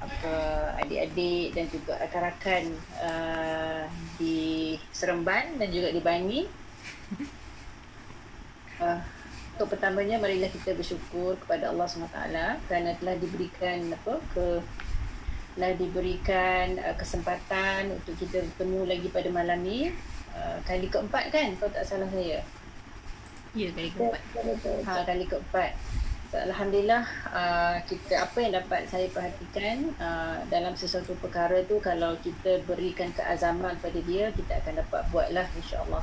apa adik-adik dan juga rakan-rakan uh, di Seremban dan juga di Bangi. Uh, untuk pertamanya marilah kita bersyukur kepada Allah SWT kerana telah diberikan apa ke telah diberikan uh, kesempatan untuk kita bertemu lagi pada malam ni uh, kali keempat kan kalau tak salah saya. Ya kali keempat. Ha kali keempat. Alhamdulillah uh, kita apa yang dapat saya perhatikan uh, dalam sesuatu perkara tu kalau kita berikan keazaman pada dia kita akan dapat buatlah insya-Allah.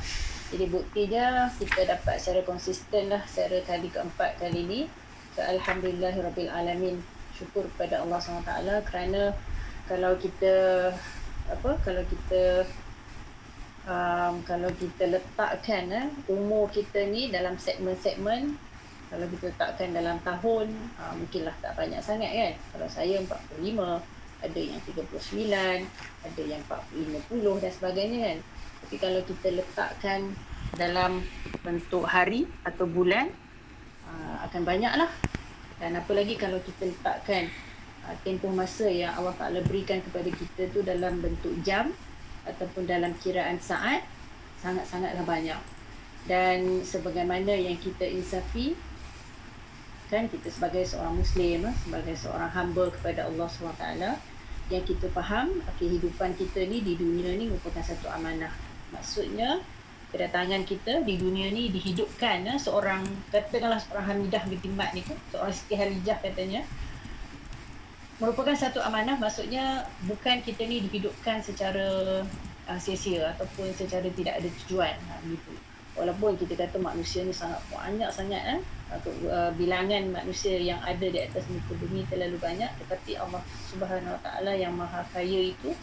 Jadi buktinya kita dapat secara konsisten lah secara kali keempat kali ni. So, Alhamdulillahirabbil alamin. Syukur kepada Allah SWT kerana kalau kita apa kalau kita um, kalau kita letakkan eh, umur kita ni dalam segmen-segmen kalau kita letakkan dalam tahun uh, mungkinlah tak banyak sangat kan. Kalau saya 45 ada yang 39 ada yang 50 dan sebagainya kan. Tapi kalau kita letakkan dalam bentuk hari atau bulan uh, akan banyaklah dan apa lagi kalau kita letakkan uh, tempoh masa yang Allah Taala berikan kepada kita tu dalam bentuk jam ataupun dalam kiraan saat sangat-sangatlah banyak. Dan sebagaimana yang kita insafi kan kita sebagai seorang muslim eh, sebagai seorang hamba kepada Allah SWT yang kita faham kehidupan kita ni di dunia ni merupakan satu amanah. Maksudnya kedatangan kita di dunia ni dihidupkan eh, seorang katakanlah seorang Hamidah binti Mat ni kan seorang Siti Halijah katanya merupakan satu amanah. Maksudnya bukan kita ni dihidupkan secara uh, sia-sia ataupun secara tidak ada tujuan. Ha, begitu walaupun kita kata manusia ni sangat banyak sangat kan atau uh, bilangan manusia yang ada di atas muka bumi terlalu banyak tetapi Allah Subhanahu Wa Taala yang Maha Kaya itu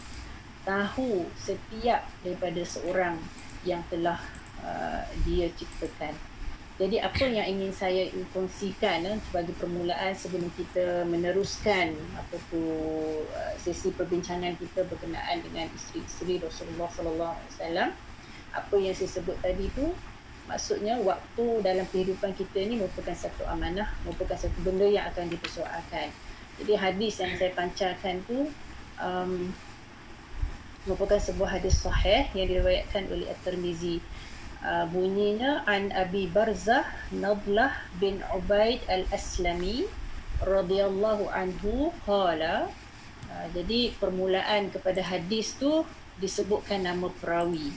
tahu setiap daripada seorang yang telah uh, dia ciptakan. Jadi apa yang ingin saya kongsikan eh, sebagai permulaan sebelum kita meneruskan apa tu uh, sesi perbincangan kita berkenaan dengan isteri-isteri Rasulullah sallallahu alaihi wasallam apa yang saya sebut tadi tu maksudnya waktu dalam kehidupan kita ni merupakan satu amanah merupakan satu benda yang akan dipersoalkan. Jadi hadis yang saya pancarkan tu um, merupakan sebuah hadis sahih yang diriwayatkan oleh At-Tirmizi. Uh, bunyinya an Abi Barzah Nadlah bin Ubaid Al-Aslami radhiyallahu anhu qala. Uh, jadi permulaan kepada hadis tu disebutkan nama perawi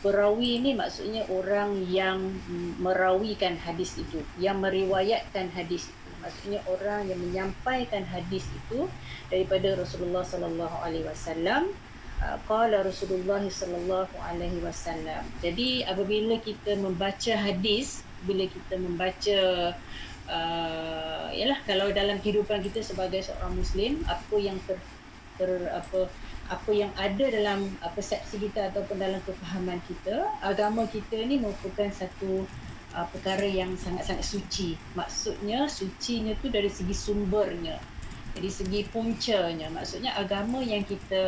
perawi ini maksudnya orang yang merawikan hadis itu yang meriwayatkan hadis itu. Maksudnya orang yang menyampaikan hadis itu daripada Rasulullah sallallahu alaihi wasallam uh, qala Rasulullah sallallahu alaihi wasallam. Jadi apabila kita membaca hadis bila kita membaca uh, yalah kalau dalam kehidupan kita sebagai seorang muslim apa yang ter, ter apa apa yang ada dalam uh, persepsi kita ataupun dalam kefahaman kita agama kita ni merupakan satu uh, perkara yang sangat-sangat suci. Maksudnya sucinya tu dari segi sumbernya dari segi puncanya. Maksudnya agama yang kita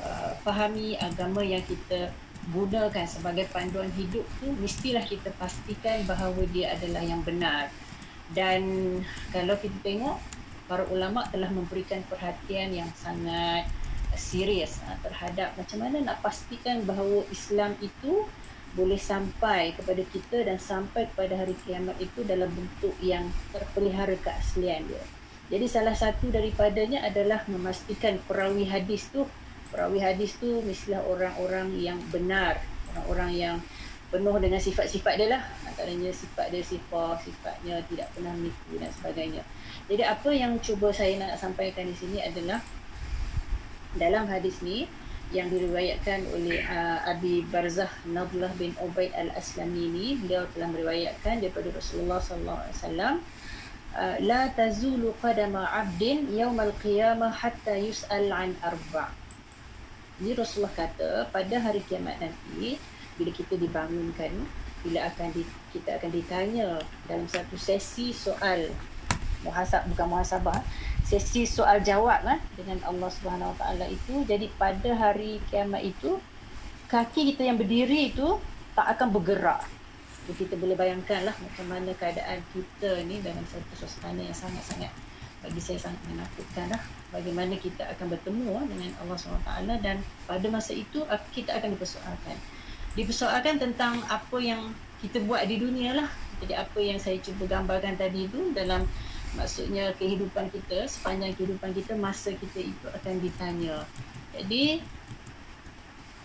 uh, fahami agama yang kita gunakan sebagai panduan hidup tu mestilah kita pastikan bahawa dia adalah yang benar. Dan kalau kita tengok para ulama telah memberikan perhatian yang sangat serius uh, terhadap macam mana nak pastikan bahawa Islam itu boleh sampai kepada kita dan sampai kepada hari kiamat itu dalam bentuk yang terpelihara keaslian dia. Jadi salah satu daripadanya adalah memastikan perawi hadis tu perawi hadis tu mestilah orang-orang yang benar, orang-orang yang penuh dengan sifat-sifat dia lah. Antaranya sifat dia sifat, sifatnya tidak pernah menipu dan sebagainya. Jadi apa yang cuba saya nak sampaikan di sini adalah dalam hadis ni yang diriwayatkan oleh uh, Abi Barzah Nadlah bin Ubaid Al-Aslami ni beliau telah meriwayatkan daripada Rasulullah sallallahu alaihi wasallam uh, la tazulu qadama 'abdin yawmal qiyamah hatta yus'al 'an arba' Jadi Rasulullah kata pada hari kiamat nanti bila kita dibangunkan bila akan di, kita akan ditanya dalam satu sesi soal muhasab bukan muhasabah sesi soal jawab kan dengan Allah Subhanahu Wa Taala itu. Jadi pada hari kiamat itu kaki kita yang berdiri itu tak akan bergerak. Jadi kita boleh bayangkanlah macam mana keadaan kita ni dalam satu suasana yang sangat-sangat bagi saya sangat menakutkan lah. Bagaimana kita akan bertemu ah, dengan Allah SWT dan pada masa itu kita akan dipersoalkan. Dipersoalkan tentang apa yang kita buat di dunia lah. Jadi apa yang saya cuba gambarkan tadi itu dalam maksudnya kehidupan kita sepanjang kehidupan kita masa kita itu akan ditanya jadi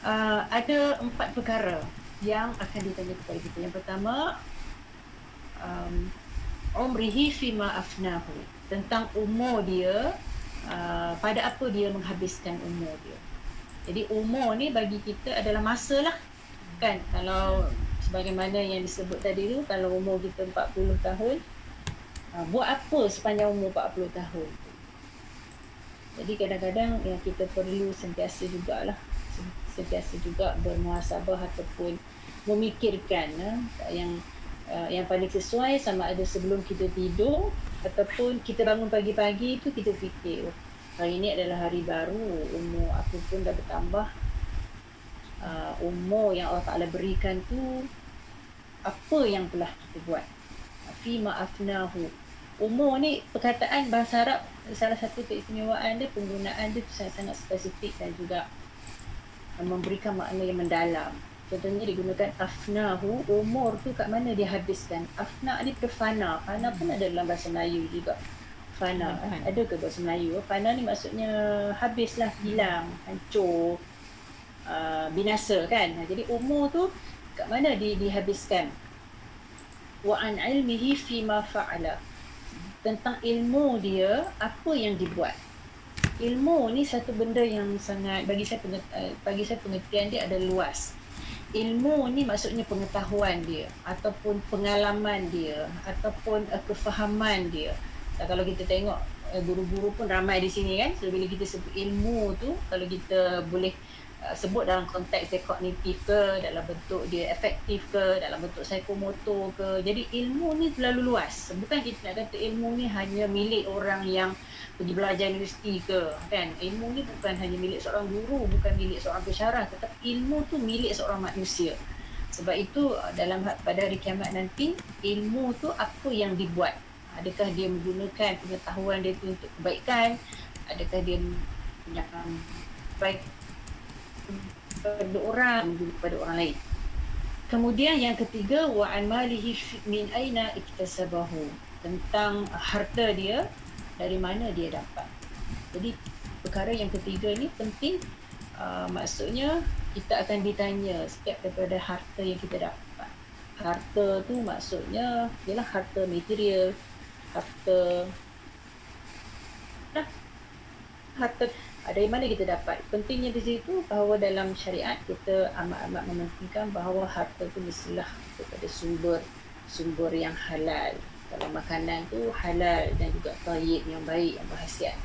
uh, ada empat perkara yang akan ditanya kepada kita yang pertama um, umrihi fima afnahu tentang umur dia uh, pada apa dia menghabiskan umur dia. Jadi umur ni bagi kita adalah masa lah. Kan kalau sebagaimana yang disebut tadi tu kalau umur kita 40 tahun uh, buat apa sepanjang umur 40 tahun? Jadi kadang-kadang yang kita perlu sentiasa jugalah. Sentiasa juga bermuhasabah ataupun memikirkan uh, yang uh, yang paling sesuai sama ada sebelum kita tidur ataupun kita bangun pagi-pagi tu kita fikir oh, hari ini adalah hari baru umur aku pun dah bertambah. Uh, umur yang Allah Ta'ala berikan tu apa yang telah kita buat? Fi ma'afnahu umur ni perkataan bahasa Arab salah satu keistimewaan dia penggunaan dia sangat-sangat spesifik dan juga memberikan makna yang mendalam Contohnya digunakan afnahu, umur tu kat mana dia habiskan. Afna ni berfana. Fana pun ada dalam bahasa Melayu juga. Fana. Hmm. Ada ke bahasa Melayu? Fana ni maksudnya habislah, hilang, hancur, uh, binasa kan. Jadi umur tu kat mana di, dihabiskan. Wa an ilmihi fima fa'ala. Tentang ilmu dia, apa yang dibuat. Ilmu ni satu benda yang sangat bagi saya uh, bagi saya pengertian dia ada luas ilmu ni maksudnya pengetahuan dia ataupun pengalaman dia ataupun uh, kefahaman dia. Dan kalau kita tengok uh, guru-guru pun ramai di sini kan. So bila kita sebut ilmu tu kalau kita boleh uh, sebut dalam konteks dia kognitif ke, dalam bentuk dia efektif ke, dalam bentuk psikomotor ke. Jadi ilmu ni terlalu luas. Bukan kita nak kata ilmu ni hanya milik orang yang pergi belajar universiti ke kan? Ilmu ni bukan hanya milik seorang guru bukan milik seorang pensyarah. Tetapi ilmu tu milik seorang manusia. Sebab itu dalam pada hari kiamat nanti ilmu tu apa yang dibuat? Adakah dia menggunakan pengetahuan dia tu untuk kebaikan? Adakah dia menyatakan baik kepada orang kepada orang lain kemudian yang ketiga wa an malihi min aina iktasabahu tentang harta dia dari mana dia dapat. Jadi perkara yang ketiga ni penting uh, maksudnya kita akan ditanya setiap daripada harta yang kita dapat. Harta tu maksudnya ialah harta material, harta harta dari mana kita dapat. Pentingnya di situ bahawa dalam syariat kita amat-amat mementingkan bahawa harta tu mestilah daripada sumber sumber yang halal. Kalau makanan tu halal dan juga tayyib yang baik yang berhasiat.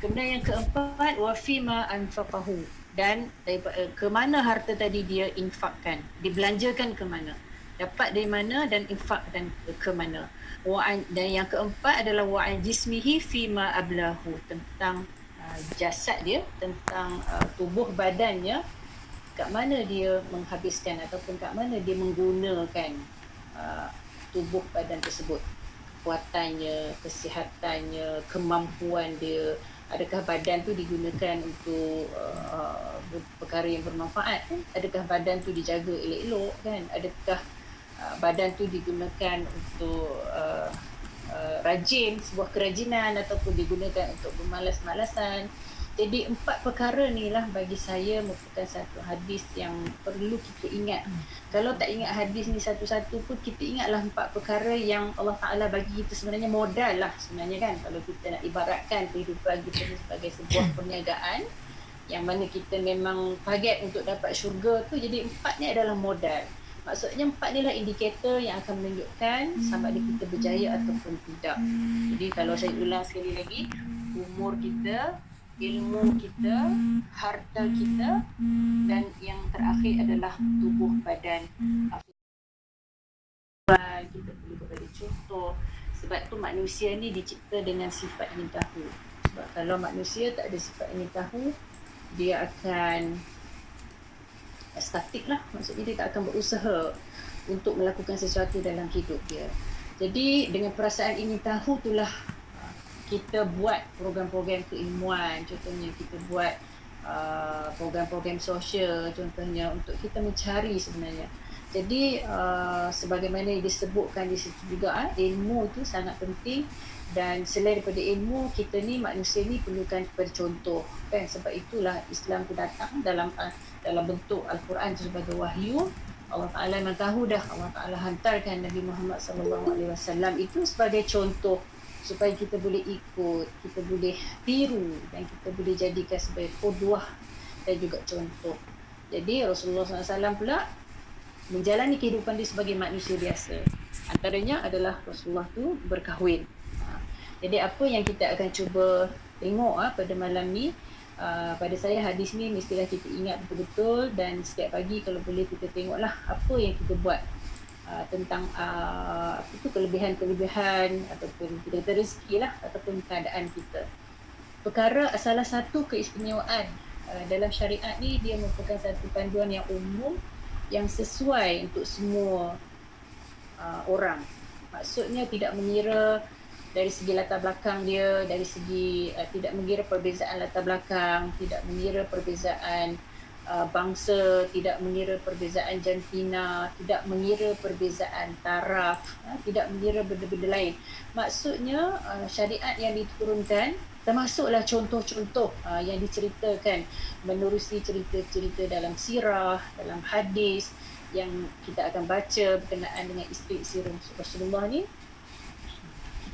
Kemudian yang keempat wa fima anfaqahu. Dan eh, ke mana harta tadi dia infakkan? Dibelanjakan ke mana? Dapat dari mana dan infak dan ke mana? Wa dan yang keempat adalah wa jismihi fima ablahu. Tentang uh, jasad dia tentang uh, tubuh badannya kat mana dia menghabiskan ataupun kat mana dia menggunakan uh, tubuh badan tersebut. Kekuatannya, kesihatannya, kemampuan dia adakah badan tu digunakan untuk uh, perkara yang bermanfaat kan? Adakah badan tu dijaga elok-elok kan? Adakah uh, badan tu digunakan untuk uh, uh, rajin sebuah kerajinan ataupun digunakan untuk bermalas-malasan jadi empat perkara ni lah bagi saya merupakan satu hadis yang perlu kita ingat. Hmm. Kalau tak ingat hadis ni satu-satu pun kita ingatlah empat perkara yang Allah Ta'ala bagi kita sebenarnya modal lah sebenarnya kan. Kalau kita nak ibaratkan kehidupan kita ni sebagai sebuah perniagaan yang mana kita memang target untuk dapat syurga tu jadi empat ni adalah modal. Maksudnya empat ni lah indikator yang akan menunjukkan sama ada kita berjaya ataupun tidak. Jadi kalau saya ulang sekali lagi, umur kita, ilmu kita, harta kita dan yang terakhir adalah tubuh badan. Kita perlu berbagi contoh sebab tu manusia ni dicipta dengan sifat ingin tahu. Sebab kalau manusia tak ada sifat ingin tahu, dia akan statik lah. Maksudnya dia tak akan berusaha untuk melakukan sesuatu dalam hidup dia. Jadi dengan perasaan ingin tahu itulah kita buat program-program keilmuan. Contohnya kita buat uh, program-program sosial. Contohnya untuk kita mencari sebenarnya. Jadi uh, sebagaimana disebutkan di situ juga uh, ilmu itu sangat penting. Dan selain daripada ilmu kita ni manusia ni perlukan kepada contoh kan? Sebab itulah Islam tu datang dalam uh, dalam bentuk al-Quran sebagai wahyu Allah Taala memang tahu dah Allah Taala hantarkan Nabi Muhammad sallallahu alaihi wasallam itu sebagai contoh supaya kita boleh ikut, kita boleh tiru dan kita boleh jadikan sebagai qudwah dan juga contoh. Jadi Rasulullah SAW pula menjalani kehidupan dia sebagai manusia biasa. Antaranya adalah Rasulullah tu berkahwin. Ha. Jadi apa yang kita akan cuba tengok ha, pada malam ni uh, pada saya hadis ni mestilah kita ingat betul-betul dan setiap pagi kalau boleh kita tengoklah apa yang kita buat uh, tentang uh, apa tu kelebihan-kelebihan ataupun kita rezeki lah ataupun keadaan kita. Perkara salah satu keistimewaan uh, dalam syariat ni dia merupakan satu panduan yang umum yang sesuai untuk semua uh, orang. Maksudnya tidak mengira dari segi latar belakang dia dari segi uh, tidak mengira perbezaan latar belakang tidak mengira perbezaan uh, bangsa tidak mengira perbezaan jantina tidak mengira perbezaan taraf uh, tidak mengira benda-benda lain. Maksudnya uh, syariat yang diturunkan termasuklah contoh-contoh uh, yang diceritakan menerusi cerita-cerita dalam sirah dalam hadis yang kita akan baca berkenaan dengan isteri-isteri Rasulullah ni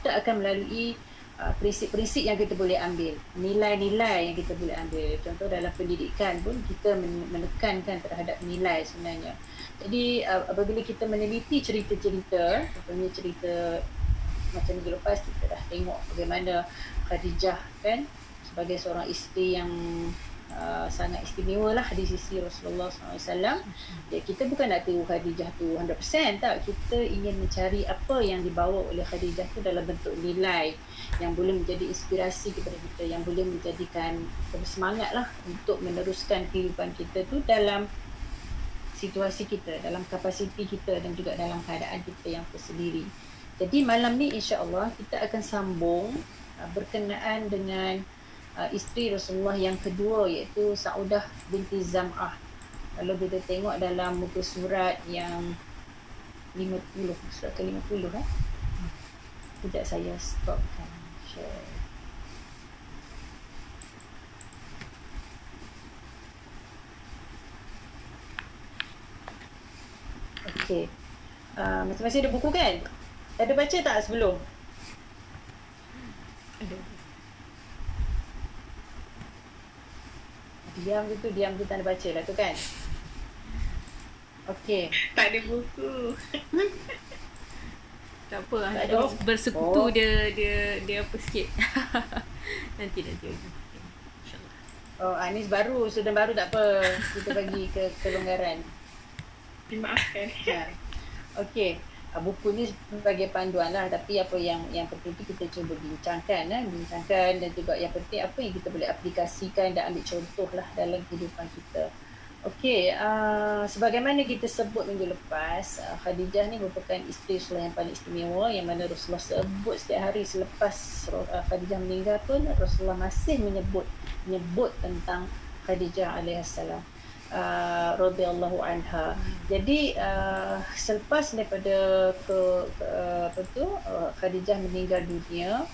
kita akan melalui uh, prinsip-prinsip yang kita boleh ambil. Nilai-nilai yang kita boleh ambil. Contoh dalam pendidikan pun kita menekankan terhadap nilai sebenarnya. Jadi uh, apabila kita meneliti cerita-cerita contohnya cerita macam minggu lepas kita dah tengok bagaimana Khadijah kan sebagai seorang isteri yang Uh, sangat istimewa lah di sisi Rasulullah SAW. Ya, kita bukan nak tiru Khadijah tu 100% tak. Kita ingin mencari apa yang dibawa oleh Khadijah tu dalam bentuk nilai yang boleh menjadi inspirasi kepada kita, yang boleh menjadikan semangat lah untuk meneruskan kehidupan kita tu dalam situasi kita, dalam kapasiti kita dan juga dalam keadaan kita yang tersendiri. Jadi malam ni insya-Allah kita akan sambung uh, berkenaan dengan uh, isteri Rasulullah yang kedua iaitu Saudah binti Zam'ah. Kalau kita tengok dalam muka surat yang 50, surat ke 50 eh. Tidak saya stopkan share. Okey. Uh, masing-masing ada buku kan? Ada baca tak sebelum? Diam tu diam tu tak ada baca lah tu kan Okey. Tak ada buku. tak apa. Tak ada. Bersekutu oh. dia, dia, dia apa sikit. nanti, nanti. Oh, Anis baru, sudah baru tak apa. Kita bagi ke kelonggaran. Dimaafkan. Ya. Okey. Ah, buku ni sebagai panduan lah. Tapi apa yang yang penting tu kita cuba bincangkan eh? bincangkan dan juga yang penting apa yang kita boleh aplikasikan dan ambil contoh lah dalam kehidupan kita. Okey, uh, sebagaimana kita sebut minggu lepas, uh, Khadijah ni merupakan isteri Rasulullah yang paling istimewa yang mana Rasulullah sebut setiap hari selepas uh, Khadijah meninggal pun Rasulullah masih menyebut menyebut tentang Khadijah alaihissalam uh, radhiyallahu anha. Jadi uh, selepas daripada ke, ke apa tu uh, Khadijah meninggal dunia,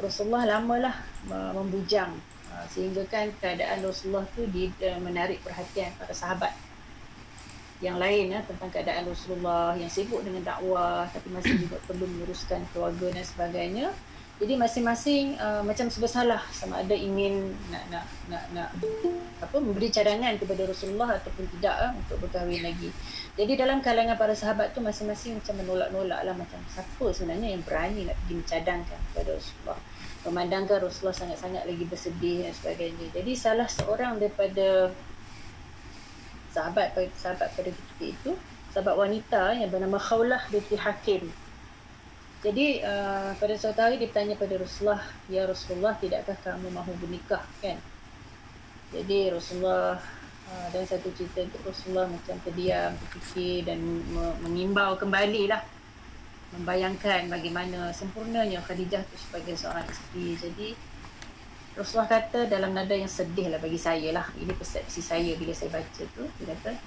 Rasulullah lamalah membujang uh, sehingga kan keadaan Rasulullah tu di uh, menarik perhatian para sahabat yang lain ya, tentang keadaan Rasulullah yang sibuk dengan dakwah tapi masih juga perlu menguruskan keluarga dan sebagainya. Jadi masing-masing uh, macam sebesalah sama ada ingin nak nak nak nak apa memberi cadangan kepada Rasulullah ataupun tidak uh, untuk berkahwin lagi. Jadi dalam kalangan para sahabat tu masing-masing macam menolak-nolak lah macam siapa sebenarnya yang berani nak pergi mencadangkan kepada Rasulullah. Memandangkan Rasulullah sangat-sangat lagi bersedih dan sebagainya. Jadi salah seorang daripada sahabat sahabat pada ketika itu sahabat wanita yang bernama Khawlah binti Hakim jadi uh, pada suatu hari dia bertanya pada Rasulullah, Ya Rasulullah, tidakkah kamu mahu bernikah kan? Jadi Rasulullah uh, dalam satu cerita itu Rasulullah macam terdiam, terfikir dan mengimbau kembali lah. membayangkan bagaimana sempurnanya Khadijah tu sebagai seorang isteri. Jadi Rasulullah kata dalam nada yang sedih lah bagi saya lah. Ini persepsi saya bila saya baca tu. Dia kata,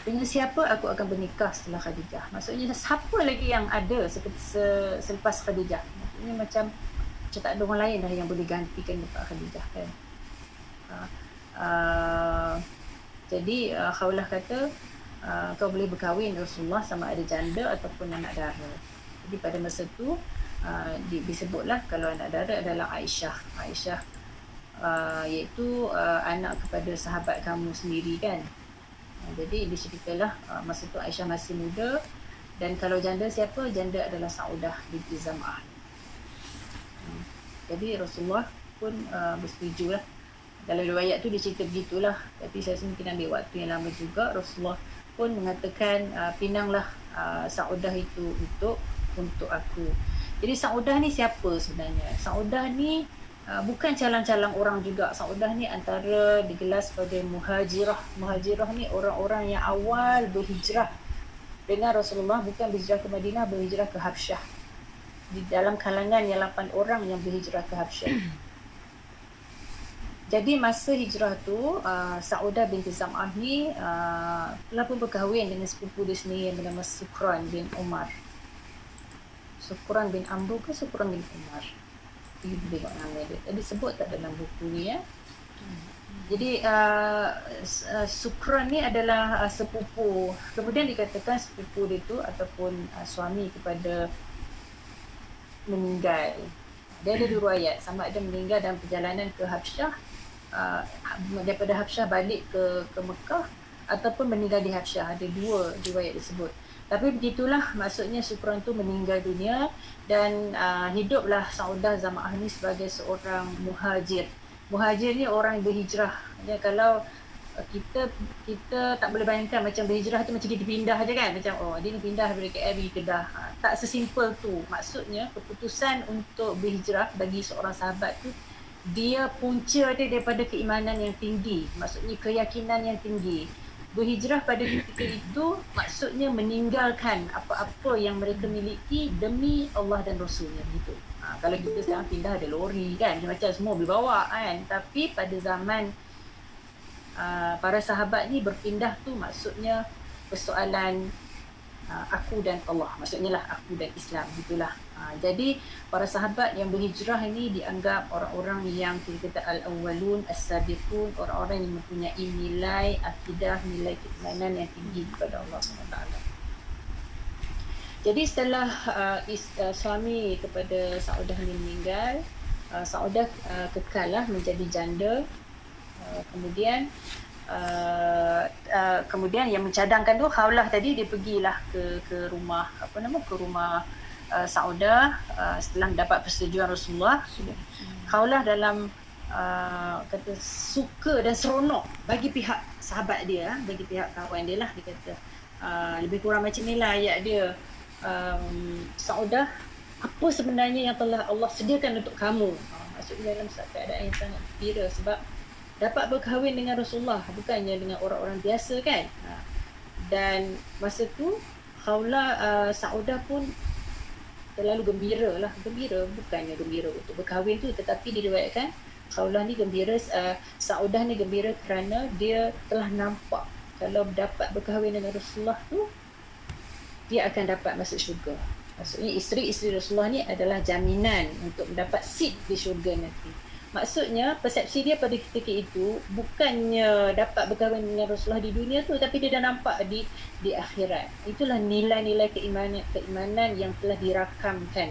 dengan siapa aku akan bernikah setelah Khadijah? Maksudnya siapa lagi yang ada seperti se, selepas Khadijah? Maksudnya macam macam tak ada orang lain dah yang boleh gantikan lepas Khadijah kan. Uh, uh, jadi uh, Khawlah kata uh, kau boleh berkahwin Rasulullah sama ada janda ataupun anak dara. Jadi pada masa tu uh, disebutlah kalau anak dara adalah Aisyah. Aisyah uh, iaitu uh, anak kepada sahabat kamu sendiri kan. Uh, jadi diceritalah uh, masa tu Aisyah masih muda dan kalau janda siapa? Janda adalah Saudah binti Zam'ah. Uh, jadi Rasulullah pun uh, bersetuju lah dalam riwayat tu dia cerita begitulah tapi saya rasa mungkin ambil waktu yang lama juga Rasulullah pun mengatakan uh, pinanglah uh, Saudah itu untuk untuk aku jadi Saudah ni siapa sebenarnya Saudah ni uh, bukan calang-calang orang juga. Saudah ni antara digelar sebagai muhajirah. Muhajirah ni orang-orang yang awal berhijrah. Dengan Rasulullah bukan berhijrah ke Madinah berhijrah ke Habsyah. Di dalam kalangan yang 8 orang yang berhijrah ke Habsyah. Jadi masa hijrah tu uh, Saudah binti Zam'ah ni uh, telah pun berkahwin dengan sepupu dia sendiri yang bernama Sukran bin Umar. Sukran bin Amru ke Sukran bin Umar? Boleh tengok nama dia. Tadi sebut tak dalam buku ni ya? Jadi uh, uh, Sukran ni adalah uh, sepupu. Kemudian dikatakan sepupu dia tu ataupun uh, suami kepada meninggal. Dia ada dua ayat. Sama ada meninggal dalam perjalanan ke Habsyah uh, daripada Habsyah balik ke ke Mekah ataupun meninggal di Habsyah ada dua riwayat disebut tapi begitulah maksudnya Sukran tu meninggal dunia dan uh, hiduplah Saudah Zama'ah ni sebagai seorang muhajir. Muhajir ni orang berhijrah. Ya, kalau kita kita tak boleh bayangkan macam berhijrah tu macam kita pindah aja kan? Macam oh dia ni pindah dari KL pergi Kedah. Ha, tak sesimpel tu. Maksudnya keputusan untuk berhijrah bagi seorang sahabat tu dia punca dia daripada keimanan yang tinggi. Maksudnya keyakinan yang tinggi berhijrah pada ketika itu maksudnya meninggalkan apa-apa yang mereka miliki demi Allah dan Rasulnya gitu. Ha, kalau kita sekarang pindah ada lori kan macam semua boleh bawa kan. Tapi pada zaman uh, para sahabat ni berpindah tu maksudnya persoalan uh, aku dan Allah. Maksudnya lah aku dan Islam gitulah Ha, jadi para sahabat yang berhijrah ini dianggap orang-orang yang kita kata al-awwalun as-sabiqun, orang-orang yang mempunyai nilai akidah, nilai keimanan yang tinggi kepada Allah SWT. Jadi setelah uh, is, uh, suami kepada Saudah ini meninggal, uh, Saudah uh, kekallah menjadi janda. Uh, kemudian Uh, uh, kemudian yang mencadangkan tu Khawlah tadi dia pergilah ke ke rumah apa nama ke rumah uh, Sauda uh, setelah dapat persetujuan Rasulullah kaulah dalam uh, kata suka dan seronok bagi pihak sahabat dia bagi pihak kawan dia lah dia kata. Uh, lebih kurang macam ni lah ayat dia. Um, Sauda apa sebenarnya yang telah Allah sediakan untuk kamu? Uh, maksudnya dalam keadaan yang sangat gembira sebab dapat berkahwin dengan Rasulullah bukannya dengan orang-orang biasa kan? Uh, dan masa tu Khawla uh, Saudah pun terlalu gembira lah. Gembira bukannya gembira untuk berkahwin tu tetapi diriwayatkan Khawlah ni gembira uh, Saudah ni gembira kerana dia telah nampak kalau dapat berkahwin dengan Rasulullah tu dia akan dapat masuk syurga. Maksudnya isteri-isteri Rasulullah ni adalah jaminan untuk mendapat seat di syurga nanti Maksudnya persepsi dia pada ketika itu bukannya dapat berkahwin dengan Rasulullah di dunia tu tapi dia dah nampak di di akhirat. Itulah nilai-nilai keimanan keimanan yang telah dirakamkan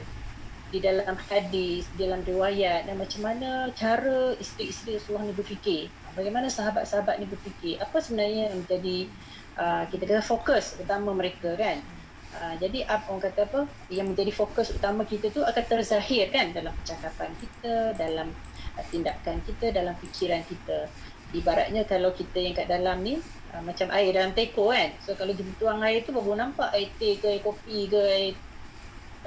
di dalam hadis, di dalam riwayat dan macam mana cara isteri-isteri Rasulullah ni berfikir. Bagaimana sahabat-sahabat ni berfikir. Apa sebenarnya yang menjadi uh, kita kata fokus utama mereka kan. Uh, jadi apa orang kata apa yang menjadi fokus utama kita tu akan terzahir kan dalam percakapan kita dalam tindakan kita dalam fikiran kita. Ibaratnya kalau kita yang kat dalam ni uh, macam air dalam teko kan. So kalau kita tuang air tu baru nampak air teh ke air kopi ke air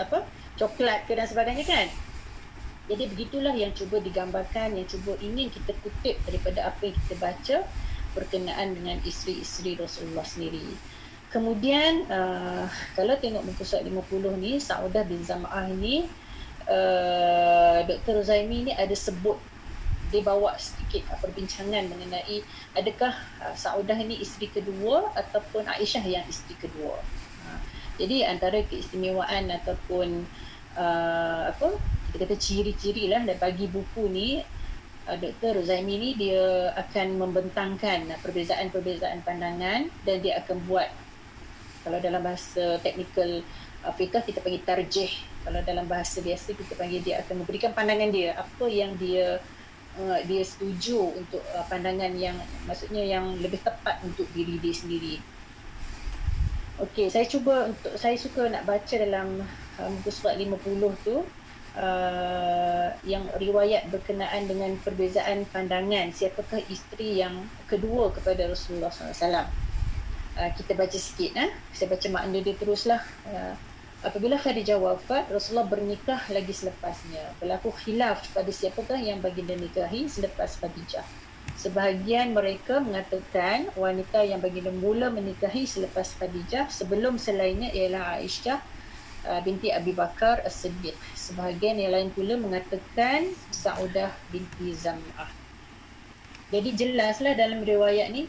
apa coklat ke dan sebagainya kan. Jadi begitulah yang cuba digambarkan yang cuba ingin kita kutip daripada apa yang kita baca berkenaan dengan isteri-isteri Rasulullah sendiri kemudian uh, kalau tengok muka surat 50 ni Saudah bin Zam'ah ni uh, Dr. Rozaimi ni ada sebut dia bawa sedikit uh, perbincangan mengenai adakah uh, Saudah ni isteri kedua ataupun Aisyah yang isteri kedua. Uh, jadi antara keistimewaan ataupun uh, apa kita kata ciri-ciri lah dan bagi buku ni uh, Dr. Rozaimi ni dia akan membentangkan uh, perbezaan-perbezaan pandangan dan dia akan buat kalau dalam bahasa teknikal uh, fiqh kita panggil tarjih kalau dalam bahasa biasa kita panggil dia akan memberikan pandangan dia apa yang dia uh, dia setuju untuk uh, pandangan yang maksudnya yang lebih tepat untuk diri dia sendiri. Okey, saya cuba untuk saya suka nak baca dalam uh, muka surat 50 tu uh, yang riwayat berkenaan dengan perbezaan pandangan siapakah isteri yang kedua kepada Rasulullah SAW. Uh, kita baca sikit eh. Saya baca makna dia teruslah. Uh, Apabila Khadijah wafat, Rasulullah bernikah lagi selepasnya. Berlaku khilaf pada siapakah yang baginda nikahi selepas Khadijah. Sebahagian mereka mengatakan wanita yang baginda mula menikahi selepas Khadijah sebelum selainnya ialah Aisyah uh, binti Abi Bakar As-Siddiq. Sebahagian yang lain pula mengatakan Saudah binti Zam'ah. Jadi jelaslah dalam riwayat ni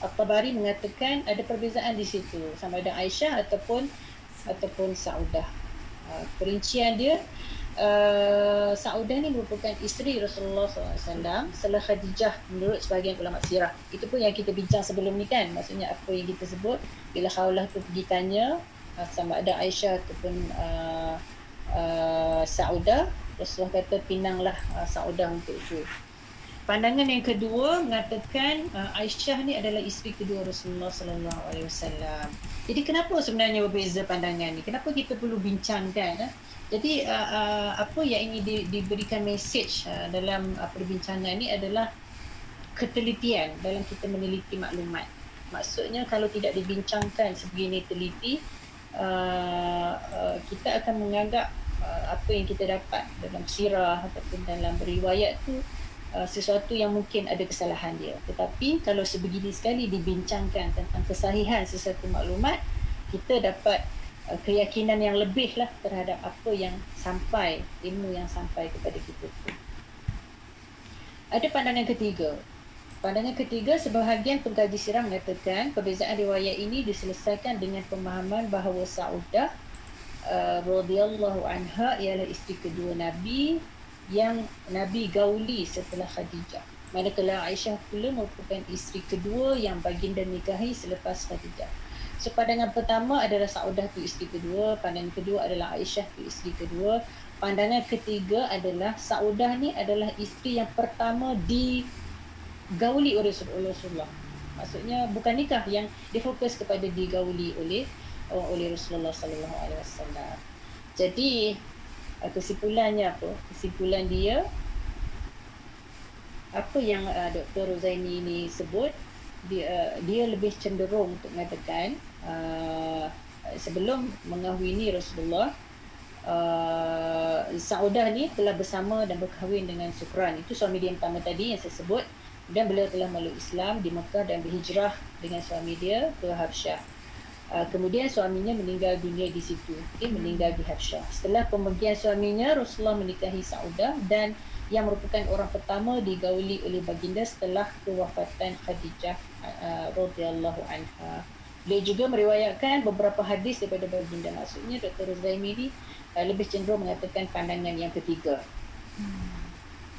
At-Tabari mengatakan ada perbezaan di situ sama ada Aisyah ataupun ataupun Saudah. Uh, perincian dia uh, Saudah ni merupakan isteri Rasulullah SAW setelah Khadijah menurut sebahagian ulama sirah. Itu pun yang kita bincang sebelum ni kan. Maksudnya apa yang kita sebut bila Khawlah tu pergi tanya uh, sama ada Aisyah ataupun uh, uh, Saudah Rasulullah kata pinanglah uh, Saudah untuk itu. Pandangan yang kedua mengatakan uh, Aisyah ni adalah isteri kedua Rasulullah sallallahu alaihi wasallam. Jadi kenapa sebenarnya berbeza pandangan ni? Kenapa kita perlu bincangkan? Eh? Jadi uh, uh, apa yang ini di, diberikan message uh, dalam uh, perbincangan ni adalah ketelitian dalam kita meneliti maklumat. Maksudnya kalau tidak dibincangkan sebegini teliti, uh, uh, kita akan menganggap uh, apa yang kita dapat dalam sirah ataupun dalam riwayat tu Uh, sesuatu yang mungkin ada kesalahan dia. Tetapi kalau sebegini sekali dibincangkan tentang kesahihan sesuatu maklumat, kita dapat uh, keyakinan yang lebih lah terhadap apa yang sampai, ilmu yang sampai kepada kita. Ada pandangan ketiga. Pandangan ketiga, sebahagian pengkaji sirah mengatakan perbezaan riwayat ini diselesaikan dengan pemahaman bahawa Saudah uh, radhiyallahu anha ialah isteri kedua Nabi yang Nabi gauli setelah Khadijah. Manakala Aisyah pula merupakan isteri kedua yang baginda nikahi selepas Khadijah. So pandangan pertama adalah Saudah tu isteri kedua, pandangan kedua adalah Aisyah tu isteri kedua, pandangan ketiga adalah Saudah ni adalah isteri yang pertama digauli oleh Rasulullah. Maksudnya bukan nikah yang difokus kepada digauli oleh oleh Rasulullah sallallahu alaihi wasallam. Jadi kesimpulannya apa? Kesimpulan dia apa yang uh, Dr. Rozaini ini sebut dia uh, dia lebih cenderung untuk mengatakan uh, sebelum mengahwini Rasulullah uh, Saudah ni telah bersama dan berkahwin dengan Sukran. Itu suami dia yang pertama tadi yang saya sebut. Dan beliau telah meluk Islam di Mekah dan berhijrah dengan suami dia ke Habsyah Uh, kemudian suaminya meninggal dunia di situ. Okay, meninggal di Habsyah. Setelah pemergian suaminya, Rasulullah menikahi Saudah dan yang merupakan orang pertama digauli oleh baginda setelah kewafatan Khadijah uh, radhiyallahu anha. Beliau juga meriwayatkan beberapa hadis daripada baginda. Maksudnya Dr. Zaimi ni uh, lebih cenderung mengatakan pandangan yang ketiga. Hmm.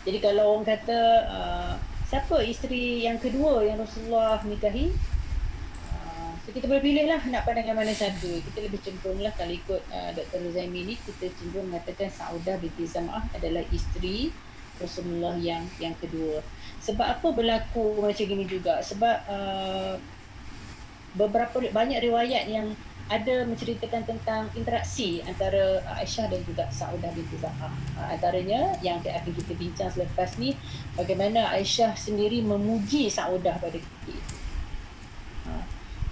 Jadi kalau orang kata uh, siapa isteri yang kedua yang Rasulullah nikahi? Kita boleh pilih lah nak pandangan mana satu. Kita lebih cenderung lah kalau ikut uh, Dr. Zaimi ni, kita cenderung mengatakan Saudah binti Zam'ah adalah isteri Rasulullah yang yang kedua. Sebab apa berlaku macam gini juga? Sebab uh, beberapa banyak riwayat yang ada menceritakan tentang interaksi antara Aisyah dan juga Saudah binti Zam'ah. Uh, antaranya yang akan kita bincang selepas ni, bagaimana Aisyah sendiri memuji Saudah pada itu.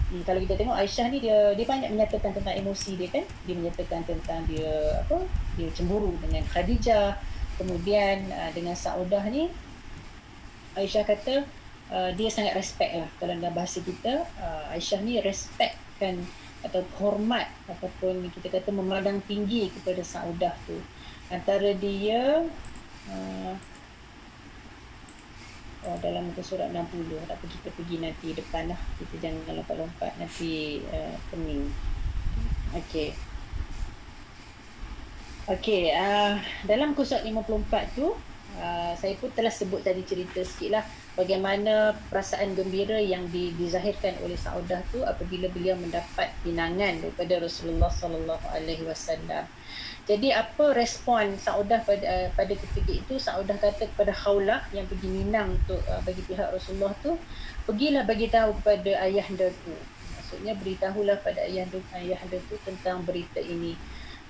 Hmm, kalau kita tengok Aisyah ni dia dia banyak menyatakan tentang emosi dia kan. Dia menyatakan tentang dia apa? Dia cemburu dengan Khadijah. Kemudian uh, dengan Saudah ni Aisyah kata uh, dia sangat respect lah kalau dalam bahasa kita uh, Aisyah ni respect menghormatkan atau hormat ataupun kita kata memandang tinggi kepada Saudah tu antara dia uh, oh, dalam muka surat 60 tak kita pergi nanti depan lah. Kita jangan lompat-lompat nanti uh, pening. Okey. Okey uh, dalam muka surat 54 tu uh, saya pun telah sebut tadi cerita sikit lah bagaimana perasaan gembira yang di, dizahirkan oleh Saudah tu apabila beliau mendapat pinangan daripada Rasulullah sallallahu alaihi wasallam. Jadi apa respon Saudah pada uh, pada ketika itu Saudah kata kepada Khawlah yang pergi minang untuk uh, bagi pihak Rasulullah tu pergilah bagi tahu kepada ayahanda tu. Maksudnya beritahulah pada ayahanda tu tentang berita ini.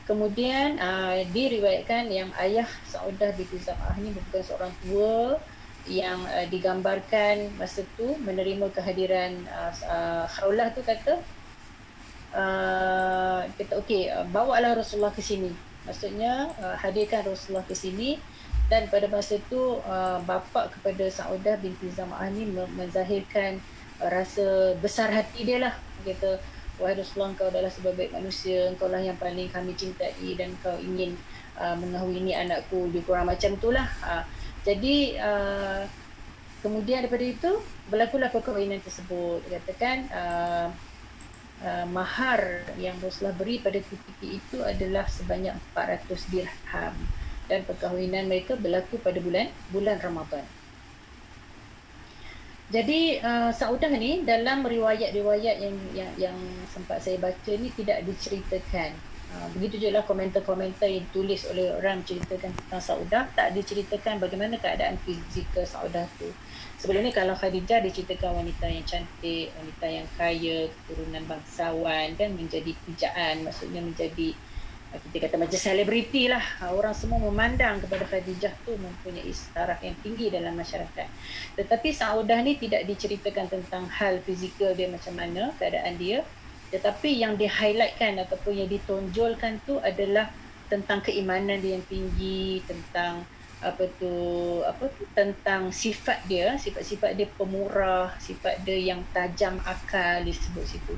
Kemudian uh, diriwayatkan yang ayah Saudah binti Zam'ah ni bukan seorang tua yang uh, digambarkan masa tu menerima kehadiran uh, uh, Khawlah tu kata uh, kata okey uh, bawa lah Rasulullah ke sini maksudnya uh, hadirkan Rasulullah ke sini dan pada masa tu uh, bapa kepada Saudah binti Zam'ah ni menzahirkan uh, rasa besar hati dia lah. Kata wahai Rasulullah kau adalah sebaik manusia. Kau lah yang paling kami cintai dan kau ingin uh, mengahwini anakku. Lebih kurang macam tu lah. Uh, jadi uh, kemudian daripada itu berlakulah perkahwinan tersebut. Katakan uh, uh, mahar yang Rasulullah beri pada ketika itu adalah sebanyak 400 dirham dan perkahwinan mereka berlaku pada bulan bulan Ramadan. Jadi uh, Saudah ni dalam riwayat-riwayat yang yang yang sempat saya baca ni tidak diceritakan Ah, begitu je lah komentar-komentar yang ditulis oleh orang ceritakan tentang Saudah. Tak diceritakan bagaimana keadaan fizikal Saudah tu. Sebelum ni kalau Khadijah diceritakan wanita yang cantik wanita yang kaya keturunan bangsawan kan menjadi pijaan maksudnya menjadi ah, kita kata macam selebriti lah. Ah, orang semua memandang kepada Khadijah tu mempunyai taraf yang tinggi dalam masyarakat. Tetapi Saudah ni tidak diceritakan tentang hal fizikal dia macam mana keadaan dia tetapi yang di-highlightkan ataupun yang ditonjolkan tu adalah tentang keimanan dia yang tinggi, tentang apa tu apa tu tentang sifat dia sifat-sifat dia pemurah sifat dia yang tajam akal disebut situ.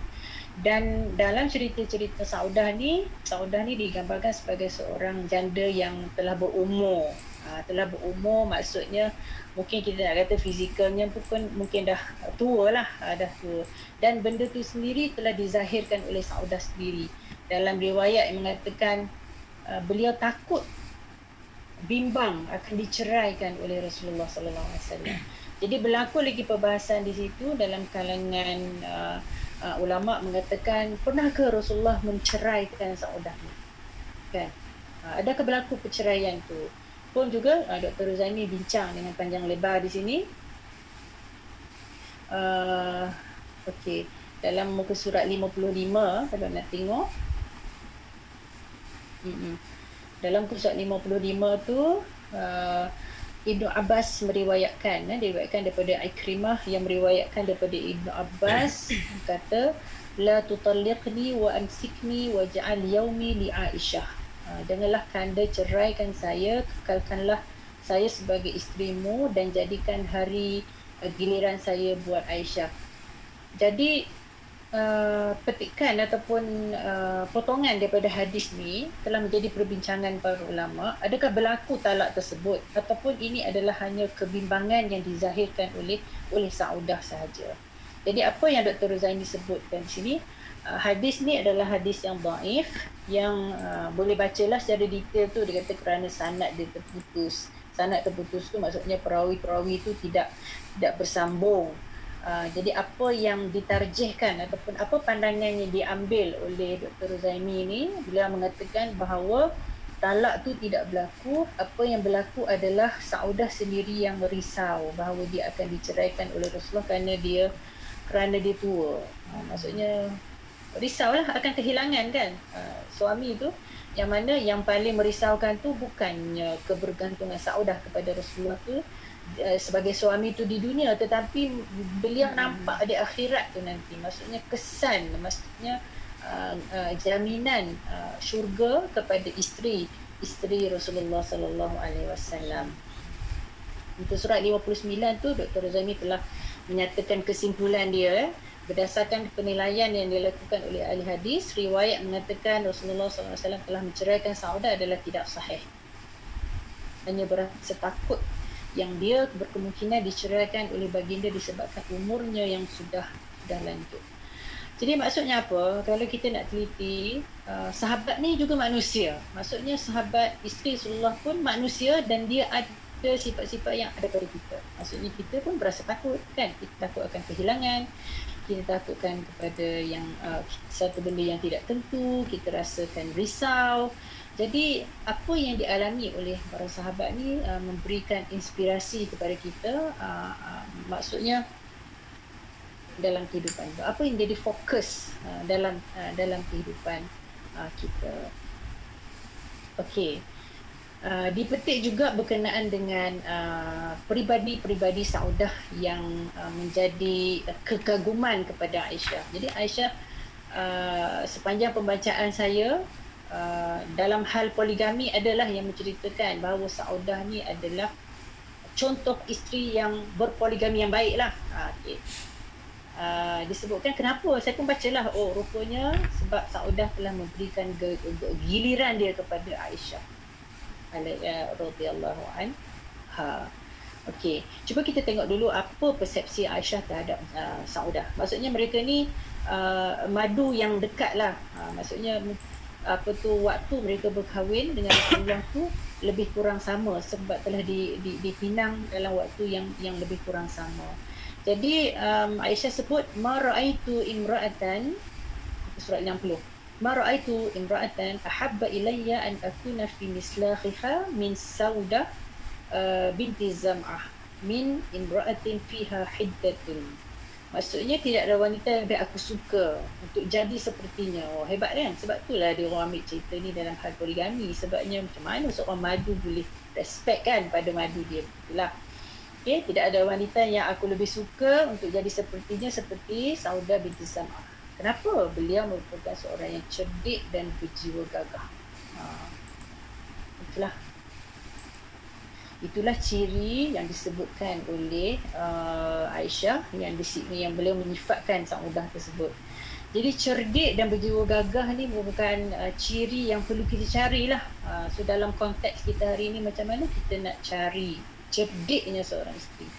Dan dalam cerita-cerita Saudah ni Saudah ni digambarkan sebagai seorang janda yang telah berumur. Ha, telah berumur maksudnya mungkin kita nak kata fizikalnya pun mungkin dah tua lah ha, dah tua dan benda tu sendiri telah dizahirkan oleh Saudah sendiri dalam riwayat yang mengatakan uh, beliau takut bimbang akan diceraikan oleh Rasulullah sallallahu alaihi wasallam. Jadi berlaku lagi perbahasan di situ dalam kalangan uh, uh, ulama mengatakan pernahkah Rasulullah menceraikan Saudah ni? Kan? Uh, adakah berlaku perceraian tu? Pun juga uh, Dr. Ruzaimi bincang dengan panjang lebar di sini. Uh, Okey, dalam muka surat 55 kalau nak tengok. Mm-mm. Dalam surat 55 tu uh, Ibnu Abbas meriwayatkan eh, diriwayatkan daripada Ikrimah yang meriwayatkan daripada Ibnu Abbas kata la tutalliqni wa amsikni wa ja'al yaumi li Aisyah. Uh, janganlah kanda ceraikan saya, kekalkanlah saya sebagai isterimu dan jadikan hari uh, giliran saya buat Aisyah jadi uh, petikan ataupun uh, potongan daripada hadis ni telah menjadi perbincangan para ulama. Adakah berlaku talak tersebut? Ataupun ini adalah hanya kebimbangan yang dizahirkan oleh oleh Saudah sahaja? Jadi apa yang Dr. Zaini sebutkan sini? Uh, hadis ni adalah hadis yang daif yang uh, boleh bacalah secara detail tu. Dia kata kerana sanad dia terputus. Sanad terputus tu maksudnya perawi-perawi tu tidak tidak bersambung Uh, jadi apa yang ditarjihkan ataupun apa pandangan yang diambil oleh Dr. Zaimi ini beliau mengatakan bahawa talak tu tidak berlaku apa yang berlaku adalah Saudah sendiri yang merisau bahawa dia akan diceraikan oleh Rasulullah kerana dia kerana dia tua uh, maksudnya risaulah akan kehilangan kan uh, suami tu yang mana yang paling merisaukan tu bukannya kebergantungan Saudah kepada Rasulullah tu uh, sebagai suami tu di dunia tetapi beliau hmm. nampak di akhirat tu nanti maksudnya kesan maksudnya uh, uh, jaminan uh, syurga kepada isteri isteri Rasulullah sallallahu alaihi wasallam untuk surat 59 tu Dr. Razami telah menyatakan kesimpulan dia eh, berdasarkan penilaian yang dilakukan oleh ahli hadis riwayat mengatakan Rasulullah SAW telah menceraikan Saudah adalah tidak sahih hanya berasa takut yang dia berkemungkinan diceraikan oleh baginda disebabkan umurnya yang sudah sudah lanjut jadi maksudnya apa kalau kita nak teliti uh, sahabat ni juga manusia maksudnya sahabat isteri Rasulullah pun manusia dan dia ada sifat-sifat yang ada pada kita. Maksudnya kita pun berasa takut kan. Kita takut akan kehilangan. Kita takutkan kepada yang uh, satu benda yang tidak tentu. Kita rasakan risau. Jadi apa yang dialami oleh para sahabat ni uh, memberikan inspirasi kepada kita. Uh, uh, maksudnya dalam kehidupan. Apa yang jadi fokus uh, dalam uh, dalam kehidupan uh, kita. Okey. Uh, dipetik juga berkenaan dengan uh, peribadi-peribadi Saudah yang uh, menjadi kekaguman kepada Aisyah. Jadi Aisyah uh, sepanjang pembacaan saya uh, dalam hal poligami adalah yang menceritakan bahawa Saudah ni adalah contoh isteri yang berpoligami yang baiklah. Uh, okay. Uh, disebutkan kenapa saya pun bacalah oh rupanya sebab Saudah telah memberikan giliran dia kepada Aisyah radhiyallahu anha. Okey, cuba kita tengok dulu apa persepsi Aisyah terhadap uh, Saudah. Maksudnya mereka ni uh, madu yang dekat lah. Uh, maksudnya apa tu waktu mereka berkahwin dengan Rasulullah tu lebih kurang sama sebab telah di, di, dipinang dalam waktu yang yang lebih kurang sama. Jadi um, Aisyah sebut ma raaitu imra'atan surat 60 ما رأيت امرأة أحب إلي أن أكون في مسلاخها من سودة بنت زمعة من امرأة فيها حدة Maksudnya tidak ada wanita yang lebih aku suka untuk jadi sepertinya. Oh, hebat kan? Sebab itulah dia orang ambil cerita ni dalam hal poligami. Sebabnya macam mana seorang madu boleh respect kan pada madu dia. Itulah. Okay, tidak ada wanita yang aku lebih suka untuk jadi sepertinya seperti Sauda binti Zam'ah. Kenapa? Beliau merupakan seorang yang cerdik dan berjiwa gagah. Ha. Itulah. Itulah ciri yang disebutkan oleh uh, Aisyah yang di sini yang beliau menyifatkan sang udah tersebut. Jadi cerdik dan berjiwa gagah ni merupakan uh, ciri yang perlu kita carilah. Uh, so dalam konteks kita hari ini macam mana kita nak cari cerdiknya seorang isteri.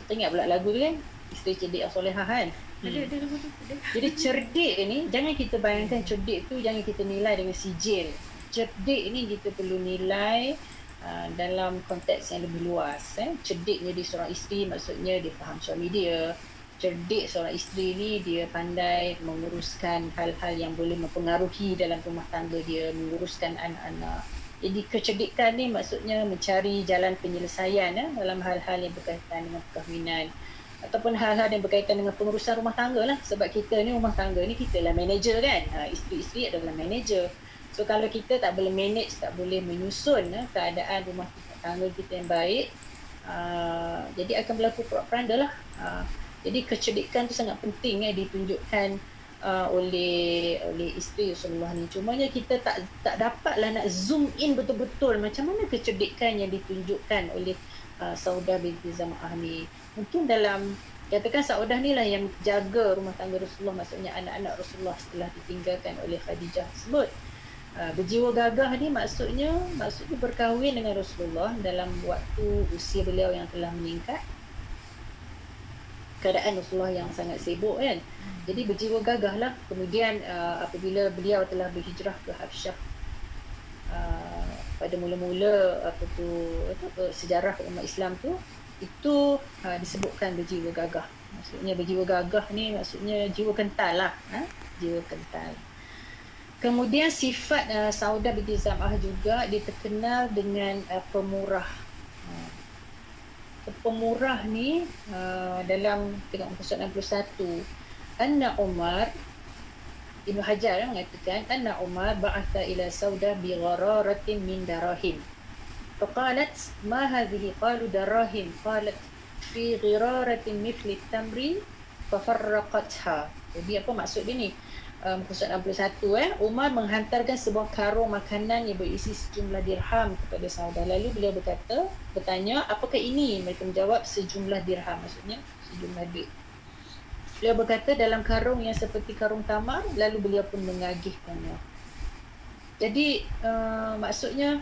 Kita ingat pula lagu tu kan? Isteri cerdik yang solehah kan? Hmm. Jadi cerdik ni jangan kita bayangkan cerdik tu jangan kita nilai dengan sijil. Cerdik ni kita perlu nilai uh, dalam konteks yang lebih luas. Eh. Cerdik jadi seorang isteri maksudnya dia faham suami dia. Cerdik seorang isteri ni dia pandai menguruskan hal-hal yang boleh mempengaruhi dalam rumah tangga dia, menguruskan anak-anak. Jadi kecerdikan ni maksudnya mencari jalan penyelesaian eh, dalam hal-hal yang berkaitan dengan perkahwinan ataupun hal-hal yang berkaitan dengan pengurusan rumah tangga lah. Sebab kita ni rumah tangga ni kita lah manager kan. Ha, isteri-isteri adalah manager. So kalau kita tak boleh manage tak boleh menyusun ha, keadaan rumah tangga kita yang baik uh, jadi akan berlaku propaganda lah. Uh, jadi kecerdikan tu sangat penting eh, ditunjukkan uh, oleh oleh isteri Rasulullah ni. Cumanya kita tak tak dapatlah nak zoom in betul-betul macam mana kecerdikan yang ditunjukkan oleh uh, Saudah binti Zama'ah ni mungkin dalam katakan Saudah ni lah yang jaga rumah tangga Rasulullah maksudnya anak-anak Rasulullah setelah ditinggalkan oleh Khadijah tersebut. Uh, berjiwa gagah ni maksudnya maksudnya berkahwin dengan Rasulullah dalam waktu usia beliau yang telah meningkat. Keadaan Rasulullah yang sangat sibuk kan? Jadi berjiwa gagah lah. Kemudian uh, apabila beliau telah berhijrah ke Habsyah uh, pada mula-mula apa tu apa, sejarah umat Islam tu itu uh, disebutkan berjiwa gagah. Maksudnya berjiwa gagah ni maksudnya jiwa kental lah. Ha? Jiwa kental. Kemudian sifat uh, Sauda binti Zam'ah juga dia terkenal dengan uh, pemurah. Uh, pemurah ni uh, dalam tengok muka surat 61 Anna Umar Ibn Hajar mengatakan Anna Umar ba'atha ila Sauda bi ghararatin min darahim فقالت ما هذه قالوا دراهم قالت في غرارة مثل التمر ففرقتها jadi apa maksud dia ni um, muka 61 eh Umar menghantarkan sebuah karung makanan yang berisi sejumlah dirham kepada saudara lalu beliau berkata bertanya apakah ini mereka menjawab sejumlah dirham maksudnya sejumlah duit beliau berkata dalam karung yang seperti karung tamar lalu beliau pun mengagihkannya jadi uh, maksudnya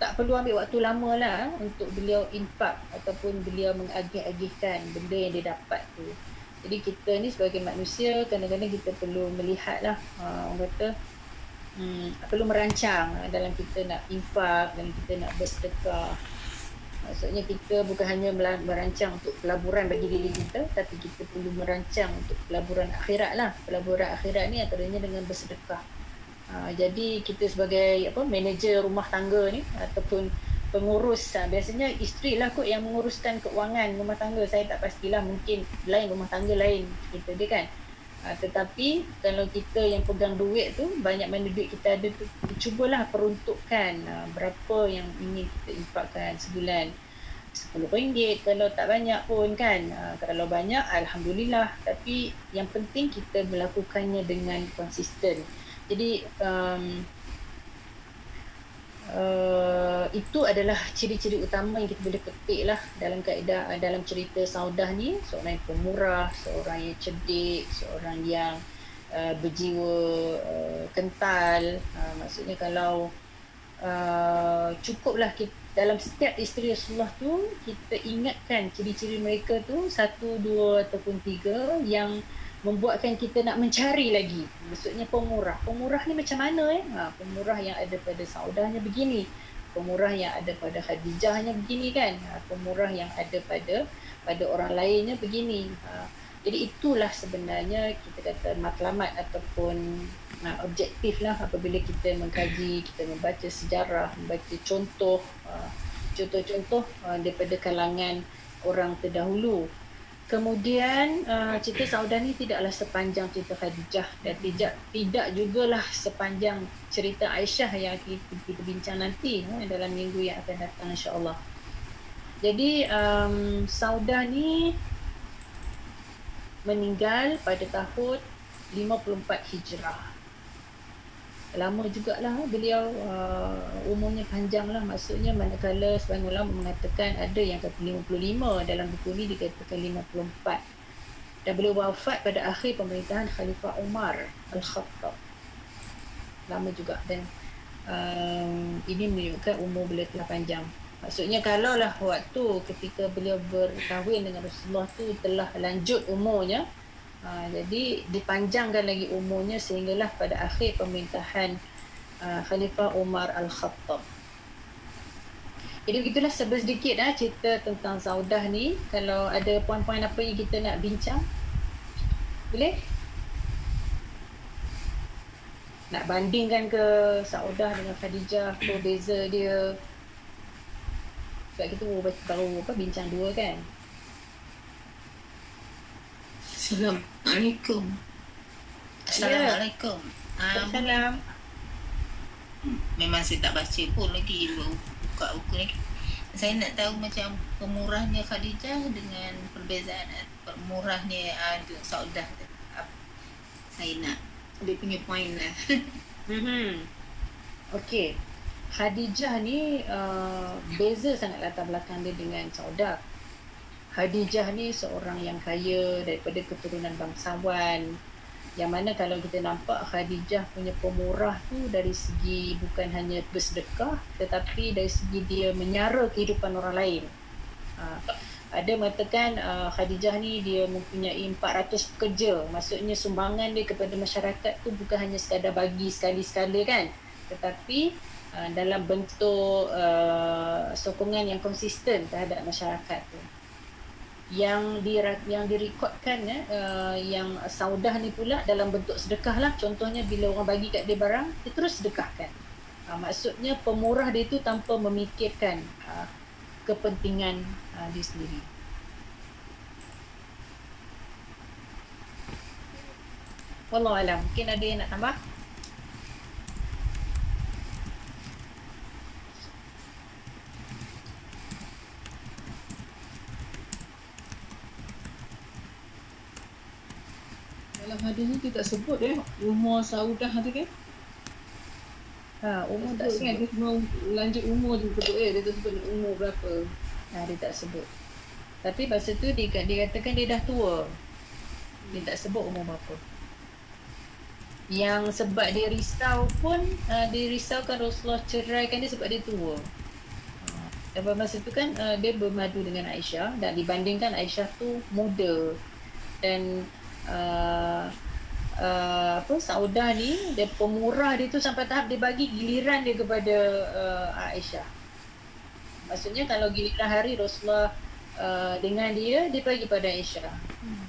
tak perlu ambil waktu lama lah untuk beliau infak ataupun beliau mengagih-agihkan benda yang dia dapat tu. Jadi kita ni sebagai manusia kadang-kadang kita perlu melihat lah uh, orang kata hmm, perlu merancang dalam kita nak infak, dalam kita nak bersedekah. Maksudnya kita bukan hanya merancang untuk pelaburan bagi diri kita tapi kita perlu merancang untuk pelaburan akhirat lah. Pelaburan akhirat ni antaranya dengan bersedekah. Ha, jadi kita sebagai apa manager rumah tangga ni ataupun pengurus ha, biasanya isteri lah kot yang menguruskan keuangan rumah tangga. Saya tak pastilah mungkin lain rumah tangga lain kita dia kan. Ha, tetapi kalau kita yang pegang duit tu banyak mana duit kita ada tu cubalah peruntukkan ha, berapa yang ingin kita infakkan sebulan. RM10 kalau tak banyak pun kan. Kalau banyak Alhamdulillah. Tapi yang penting kita melakukannya dengan konsisten jadi um, uh, itu adalah ciri-ciri utama yang kita boleh petik lah dalam kaedah dalam cerita Saudah ni seorang yang pemurah, seorang yang cerdik, seorang yang uh, berjiwa uh, kental. Uh, maksudnya kalau uh, cukuplah kita dalam setiap isteri Rasulullah tu kita ingatkan ciri-ciri mereka tu satu, dua ataupun tiga yang membuatkan kita nak mencari lagi. Maksudnya pemurah. Pemurah ni macam mana eh? Ha, pemurah yang ada pada Saudahnya begini. Pemurah yang ada pada Khadijahnya begini kan. Ha, pemurah yang ada pada pada orang lainnya begini. Ha, jadi itulah sebenarnya kita kata matlamat ataupun ha, objektif lah apabila kita mengkaji, kita membaca sejarah, membaca contoh, ha, contoh-contoh ha, daripada kalangan orang terdahulu Kemudian uh, cerita Saudah ni tidaklah sepanjang cerita Khadijah dan tidak tidak jugalah sepanjang cerita Aisyah yang kita, kita bincang nanti uh, dalam minggu yang akan datang insya-Allah. Jadi um, Saudah ni meninggal pada tahun 54 Hijrah lama jugalah. Beliau uh, umurnya panjang lah maksudnya manakala sebagian ulama mengatakan ada yang kata 55 dalam buku ni dikatakan 54 dan beliau wafat pada akhir pemerintahan Khalifah Umar Al-Khattab. Lama juga. Dan um, ini menunjukkan umur beliau telah panjang. Maksudnya kalau lah waktu ketika beliau berkahwin dengan Rasulullah tu telah lanjut umurnya Ha, jadi dipanjangkan lagi umurnya sehinggalah pada akhir pemerintahan uh, Khalifah Umar Al-Khattab. Jadi begitulah sebesar sedikit lah cerita tentang Saudah ni. Kalau ada poin-poin apa yang kita nak bincang. Boleh? Nak bandingkan ke Saudah dengan Khadijah, apa beza dia. Sebab kita baru, baru apa, bincang dua kan. Assalamualaikum. Assalamualaikum. Ya. Um, memang saya tak baca pun lagi buka buku ni. Saya nak tahu macam pemurahnya Khadijah dengan perbezaan pemurahnya uh, Saudah. Saya nak dia punya point lah. mm-hmm. Okey. Khadijah ni uh, beza sangat latar belakang dia dengan Saudah. Khadijah ni seorang yang kaya daripada keturunan bangsawan yang mana kalau kita nampak Khadijah punya pemurah tu dari segi bukan hanya bersedekah tetapi dari segi dia menyara kehidupan orang lain. Ha, ada mengatakan uh, Khadijah ni dia mempunyai 400 pekerja. Maksudnya sumbangan dia kepada masyarakat tu bukan hanya sekadar bagi sekali-sekala kan. Tetapi uh, dalam bentuk uh, sokongan yang konsisten terhadap masyarakat tu yang di yang direkodkan ya uh, yang saudah ni pula dalam bentuk sedekah lah. Contohnya bila orang bagi kat dia barang dia terus sedekahkan. Uh, maksudnya pemurah dia tu tanpa memikirkan uh, kepentingan uh, dia sendiri. Wallahu alam. Mungkin ada yang nak tambah hadis ni dia tak sebut eh. Umur saudah tu kan? Ha umur tak, tak sebut, kan dia cuma lanjut umur je sebut eh. Dia tak sebut umur berapa. Ha dia tak sebut. Tapi masa tu dia, dia katakan dia dah tua. Dia tak sebut umur berapa. Yang sebab dia risau pun, uh, dia risaukan Rasulullah ceraikan dia sebab dia tua. Dan pada masa tu kan uh, dia bermadu dengan Aisyah dan dibandingkan Aisyah tu muda. Dan uh, uh, apa Saudah ni dia pemurah dia tu sampai tahap dia bagi giliran dia kepada uh, Aisyah. Maksudnya kalau giliran hari Rasulullah uh, dengan dia dia bagi pada Aisyah. Hmm.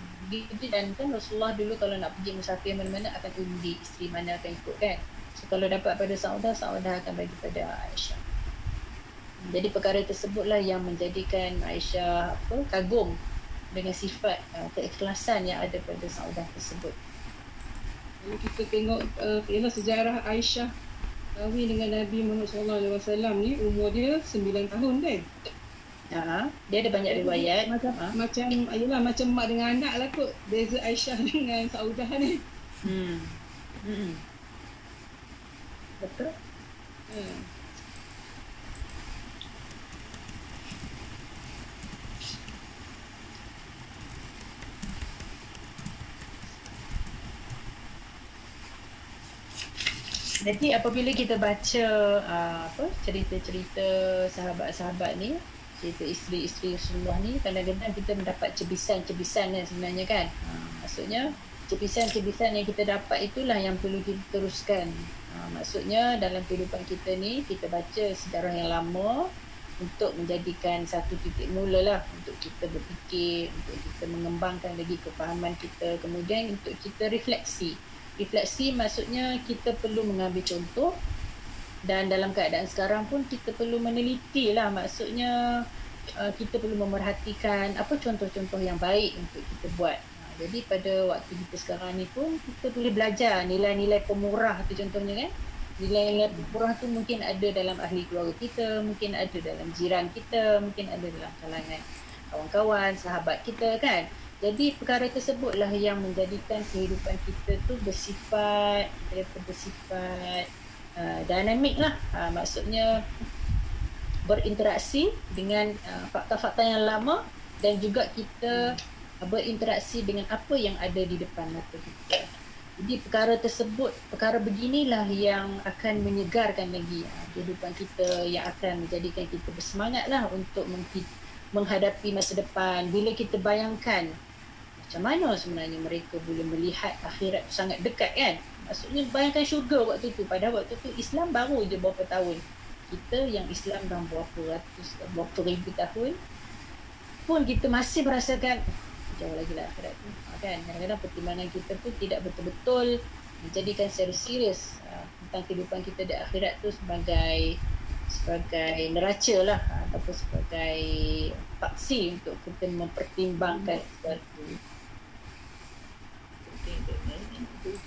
Dan kan Rasulullah dulu kalau nak pergi musafir mana-mana akan undi isteri mana akan ikut kan. So kalau dapat pada Saudah, Saudah akan bagi pada Aisyah. Jadi perkara tersebutlah yang menjadikan Aisyah apa kagum dengan sifat uh, keikhlasan yang ada pada Saudah tersebut. Kalau kita tengok uh, ialah sejarah Aisyah kahwin dengan Nabi Muhammad wasallam ni umur dia 9 tahun kan? Ha, dia ada banyak riwayat. Macam ha? macam ayolah macam mak dengan anak lah kot beza Aisyah dengan Saudah ni. Hmm. Hmm. Betul? Hmm. Jadi apabila kita baca uh, apa cerita-cerita sahabat-sahabat ni, cerita isteri-isteri Rasulullah ni, kadang-kadang kita mendapat cebisan-cebisan yang sebenarnya kan. Uh, maksudnya cebisan-cebisan yang kita dapat itulah yang perlu kita teruskan. Uh, maksudnya dalam kehidupan kita ni, kita baca sejarah yang lama untuk menjadikan satu titik mula lah untuk kita berfikir, untuk kita mengembangkan lagi kefahaman kita, kemudian untuk kita refleksi refleksi maksudnya kita perlu mengambil contoh dan dalam keadaan sekarang pun kita perlu meneliti lah. Maksudnya uh, kita perlu memerhatikan apa contoh-contoh yang baik untuk kita buat. Uh, jadi pada waktu kita sekarang ni pun kita boleh belajar nilai-nilai pemurah tu contohnya kan. Nilai-nilai pemurah tu mungkin ada dalam ahli keluarga kita mungkin ada dalam jiran kita mungkin ada dalam kalangan kawan-kawan sahabat kita kan jadi perkara tersebutlah yang menjadikan kehidupan kita tu bersifat bersifat uh, dinamik lah. Uh, maksudnya berinteraksi dengan uh, fakta-fakta yang lama dan juga kita berinteraksi dengan apa yang ada di depan mata kita. Jadi perkara tersebut, perkara beginilah yang akan menyegarkan lagi uh, kehidupan kita yang akan menjadikan kita bersemangat lah untuk menghadapi masa depan. Bila kita bayangkan macam mana sebenarnya mereka boleh melihat akhirat sangat dekat kan? Maksudnya bayangkan syurga waktu tu pada waktu tu Islam baru je berapa tahun? Kita yang Islam dah berapa ratus berapa ribu tahun pun kita masih merasakan jauh lagi lah akhirat tu. Ha, kan? Kadang-kadang pertimbangan kita pun tidak betul-betul menjadikan secara serius uh, tentang kehidupan kita di akhirat tu sebagai sebagai neraca lah ha, ataupun sebagai paksi untuk kita mempertimbangkan sesuatu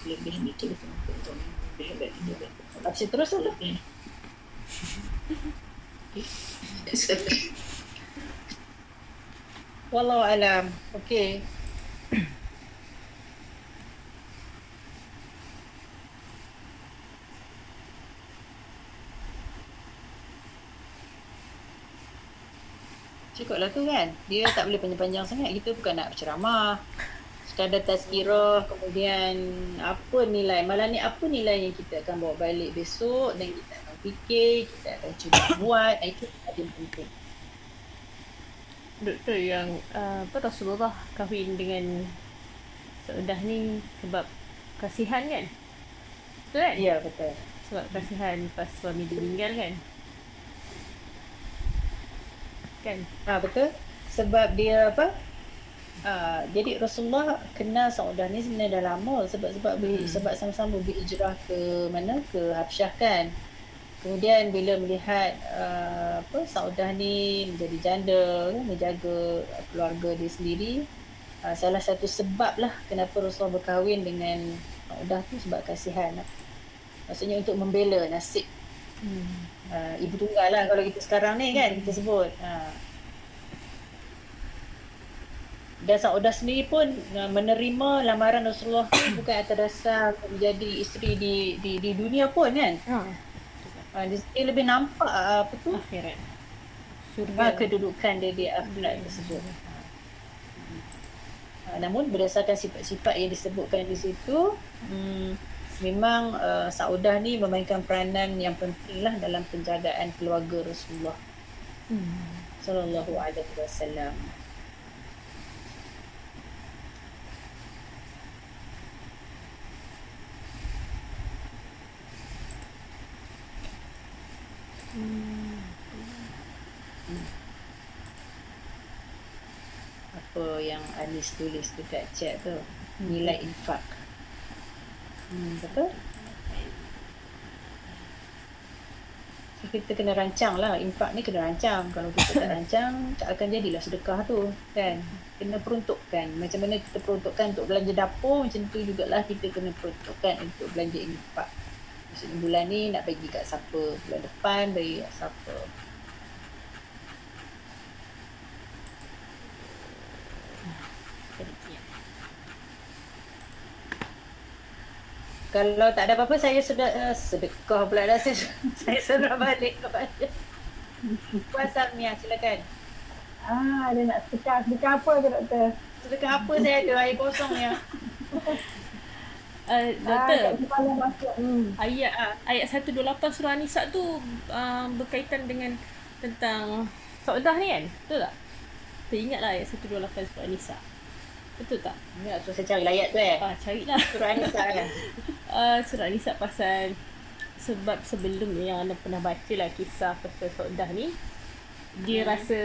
kelebihan itu Masih terus ada Wallahu alam. Okey. Cukuplah tu kan. Dia tak boleh panjang-panjang sangat. Kita bukan nak berceramah sekadar tazkirah kemudian apa nilai malam ni apa nilai yang kita akan bawa balik besok dan kita akan fikir kita akan cuba buat itu yang penting. Doktor yang uh, apa Rasulullah kahwin dengan Saudah ni sebab kasihan kan? Betul kan? Ya betul. Sebab kasihan pas suami dia meninggal kan? Kan? Ah betul. Sebab dia apa Uh, jadi Rasulullah kenal Saudah ni sebenarnya dah lama sebab sebab hmm. sebab sama-sama berhijrah ke mana ke Habsyah kan. Kemudian bila melihat uh, apa Saudah ni menjadi janda menjaga keluarga dia sendiri uh, salah satu sebab lah kenapa Rasulullah berkahwin dengan Saudah tu sebab kasihan. Lah. Maksudnya untuk membela nasib hmm. uh, ibu tunggal lah kalau kita sekarang ni kan hmm. kita sebut. Uh, dan Saudah sendiri pun uh, menerima lamaran Rasulullah bukan atas dasar menjadi isteri di di di dunia pun kan. Ha. Uh, dia lebih nampak uh, apa tu? Akhirat. Surga. Uh, kedudukan dia di akhirat tersebut. Uh, Uh, namun berdasarkan sifat-sifat yang disebutkan di situ, hmm, memang uh, Saudah ni memainkan peranan yang penting lah dalam penjagaan keluarga Rasulullah Hmm. sallallahu alaihi wasallam. Hmm. Apa yang Anis tulis dekat chat tu? Nilai infak. Hmm, betul? So, kita kena rancang lah infak ni kena rancang kalau kita tak rancang tak akan jadilah sedekah tu kan kena peruntukkan macam mana kita peruntukkan untuk belanja dapur macam tu jugalah kita kena peruntukkan untuk belanja infak maksudnya bulan ni nak bagi kat siapa bulan depan bagi kat siapa Kalau tak ada apa-apa saya sudah uh, sedekah pula dah saya, saya serah balik kepada Puan Samia silakan. Ah, dia nak sedekah. Sedekah apa ke doktor? Sedekah apa saya ada air kosong ya. Uh, Ah, doktor. Hmm. ayat ayat 128 surah An-Nisa tu uh, berkaitan dengan tentang saudah ni kan? Betul tak? Teringatlah ayat 128 surah An-Nisa. Betul tak? Ya, so saya cari layat tu eh. Ah, carilah. Surah An-Nisa kan. Uh, surah An-Nisa pasal sebab sebelum ni yang anda pernah baca lah kisah pasal saudah ni dia Hmm. rasa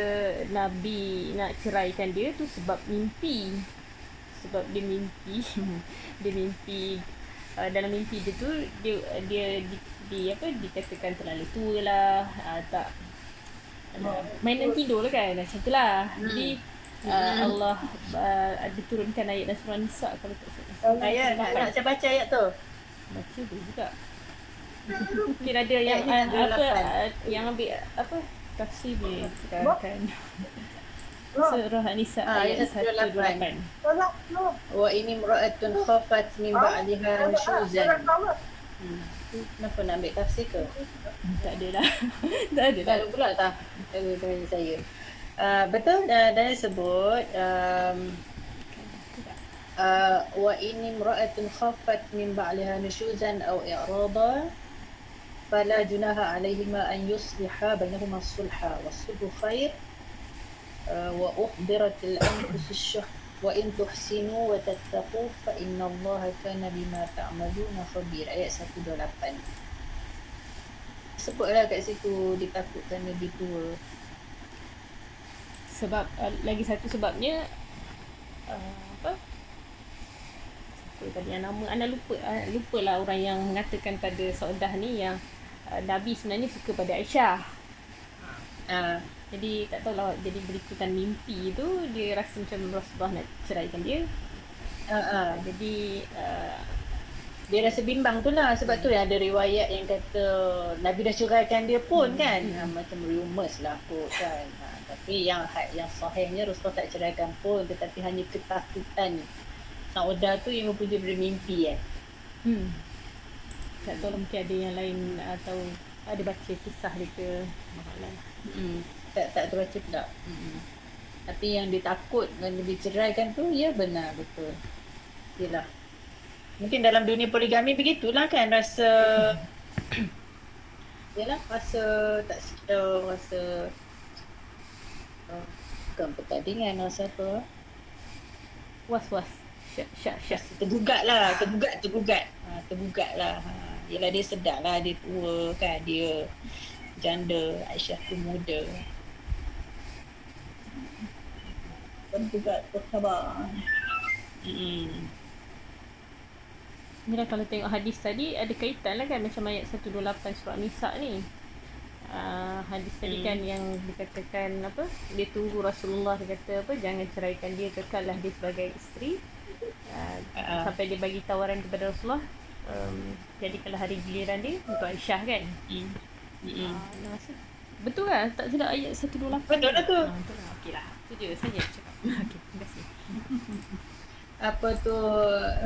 Nabi nak ceraikan dia tu sebab mimpi sebab dia mimpi. Dia mimpi uh, dalam mimpi dia tu dia dia di, di apa dikatakan terlalu tua lah. Uh, tak. Uh, mainan tidur lah kan macam tu lah. Jadi uh, Allah uh, ada turunkan ayat surah Nisa kalau tak salah. Ayat nak, nak saya baca ayat tu. baca tu juga. Mungkin ada yang Ayat uh, apa 28. uh, yang ambil apa tafsir boleh kan surah An-Nisa Ah, ayat ayat 128 Tolak tu. Wa ini mra'atun khafat min ba'liha nushuzan. Hmm. Kenapa nak ambil tafsir ke? tak ada lah tak ada lah Lalu pula tak? Lalu tanya saya. Uh, betul uh, dan sebut um, uh, wa ini imra'atun khafat min ba'liha nushuzan aw i'rada fala junaha 'alayhima an yusliha bainahuma sulha was-sulhu khair wa in tuhsinu wa tattaqu fa inna Allah kana bima ta'maluna khabir ayat 128 sebutlah kat situ ditakutkan lebih tua sebab uh, lagi satu sebabnya uh, apa? Siapa tadi yang nama? Anda lupa uh, lupalah orang yang mengatakan pada Saudah ni yang uh, Nabi sebenarnya suka pada Aisyah. Uh, jadi tak tahulah jadi berikutan mimpi tu dia rasa macam Rasulullah nak ceraikan dia. Uh, uh. jadi uh, dia rasa bimbang tu lah. Sebab tu yang ada riwayat yang kata Nabi dah ceraikan dia pun Hmm. kan? Ha, macam rumours lah kot kan? Ha, tapi yang had- yang sahihnya Rasulullah tak ceraikan pun tetapi hanya ketakutan. Saudah tu yang mempunyai daripada mimpi eh. Hmm, tak tahu lah mungkin ada yang lain atau ada baca kisah dia ke hmm. Tak tak terbaca tak hmm. tapi yang dia takut dengan dia diceraikan tu ya benar betul. Yelah. Mungkin dalam dunia poligami begitulah kan rasa Yalah rasa tak sedar rasa uh, bukan pertandingan rasa apa was-was. Syak syak syak. Tergugat lah tergugat tergugat. Ha, tergugat lah. Ha. Yelah dia sedar lah dia tua kan dia janda Aisyah tu muda tergugat tersabar hmm. Ni lah kalau tengok hadis tadi ada kaitan lah kan macam ayat 128 surah Nisa ni. Uh, hadis tadi Hmm. kan yang dikatakan apa dia tunggu Rasulullah dia kata apa jangan ceraikan dia kekallah dia sebagai isteri uh, Ah. sampai dia bagi tawaran kepada Rasulullah um, jadi kalau hari giliran dia untuk Aisyah kan Hmm. hmm. Hmm. uh, betul kan tak silap ayat 128 Betul lah tu. uh, betul lah okey lah tu je saja cakap okey terima kasih apa tu